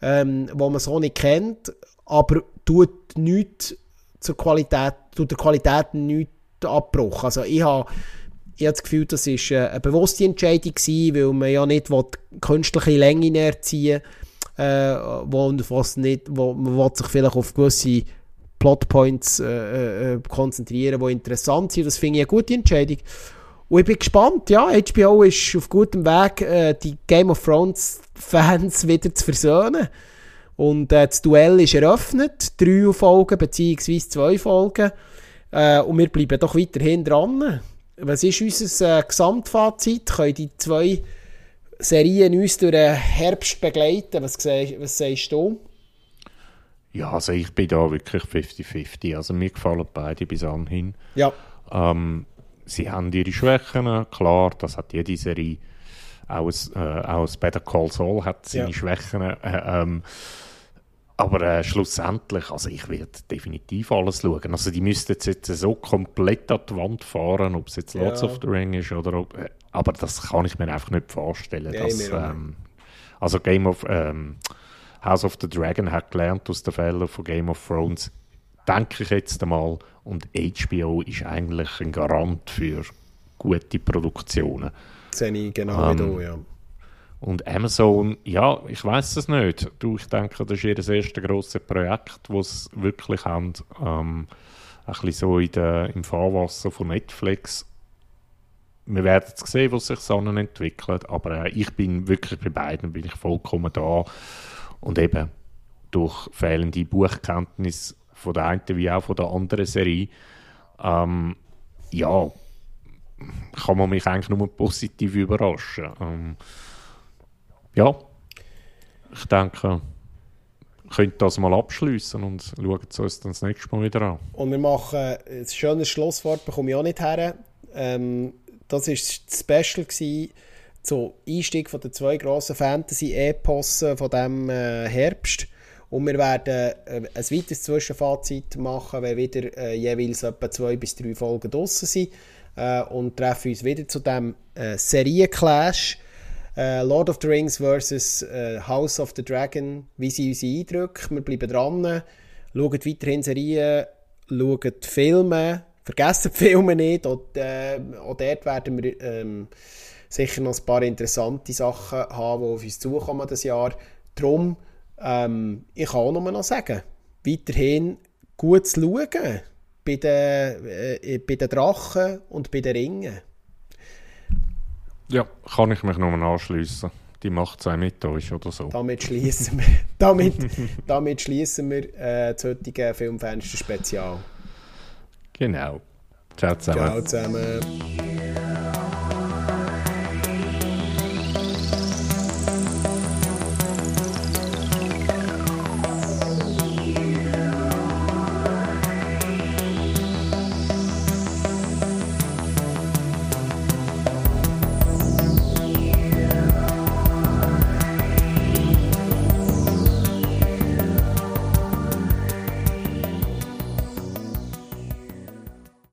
ähm, die man so nicht kennt, aber tut nichts zur Qualität, tut der Qualität nichts Abbruch. Also ich habe ich habe das Gefühl, das war äh, eine bewusste Entscheidung weil man ja nicht will, künstliche Länge erziehen äh, wo, wo man will sich vielleicht auf gewisse Plotpoints äh, äh, konzentrieren, die interessant sind. Das finde ich eine gute Entscheidung. Und ich bin gespannt, ja, HBO ist auf gutem Weg, äh, die Game of Thrones Fans wieder zu versöhnen. Und äh, das Duell ist eröffnet, drei Folgen beziehungsweise zwei Folgen. Äh, und wir bleiben doch weiterhin dran. Was ist unser äh, Gesamtfazit? Können die zwei Serien uns durch den Herbst begleiten? Was, was sagst du? Ja, also ich bin da wirklich 50-50. Also mir gefallen beide bis anhin. Ja. Ähm, sie haben ihre Schwächen, klar, das hat jede Serie. Auch, äh, auch Better Call Saul hat seine ja. Schwächen. Äh, ähm, aber äh, schlussendlich, also ich werde definitiv alles schauen. Also die müssten jetzt, so komplett an die Wand fahren, ob es jetzt ja. Lords of the Ring ist oder ob, äh, aber das kann ich mir einfach nicht vorstellen. Ja, dass, ähm, also Game of ähm, House of the Dragon hat gelernt aus den Fehlern von Game of Thrones, denke ich jetzt einmal. Und HBO ist eigentlich ein Garant für gute Produktionen. Sehe ich genau ähm, wie du, ja. Und Amazon, ja, ich weiß es nicht. Du, ich denke, das ist ihr erste grosses Projekt, das sie wirklich haben. Ähm, ein bisschen so in der, im Fahrwasser von Netflix. Wir werden es sehen, was sich so entwickelt. Aber äh, ich bin wirklich bei beiden bin ich vollkommen da. Und eben durch fehlende Buchkenntnis von der einen wie auch von der anderen Serie, ähm, ja, kann man mich eigentlich nur positiv überraschen. Ähm, ja, ich denke, können das mal abschließen und schauen es uns dann das nächste Mal wieder an. Und wir machen ein schönes Schlusswort, bekomme ich auch nicht her. Ähm, das war das Special gewesen, zum Einstieg von den zwei grossen Fantasy-Epossen von diesem äh, Herbst. Und wir werden äh, ein weiteres Zwischenfazit machen, wenn wieder äh, jeweils etwa zwei bis drei Folgen draussen sind. Äh, und treffen uns wieder zu diesem äh, Serienclash. Uh, Lord of the Rings versus uh, House of the Dragon, wie sind unsere Eindrücke? Wir bleiben dran, schauen weiterhin Serien, schauen Filme, vergessen die Filme nicht. Und, äh, auch dort werden wir ähm, sicher noch ein paar interessante Sachen haben, die auf uns zukommen das Jahr. Darum, ähm, ich kann auch noch sagen, weiterhin gut zu schauen bei den, äh, bei den Drachen und bei den Ringen. Ja, kann ich mich nur anschließen. Die macht es mit euch oder so. Damit schließen wir, damit, damit schließen wir äh, das heutige Filmfenster Spezial. Genau. Ciao zusammen. Ciao zusammen.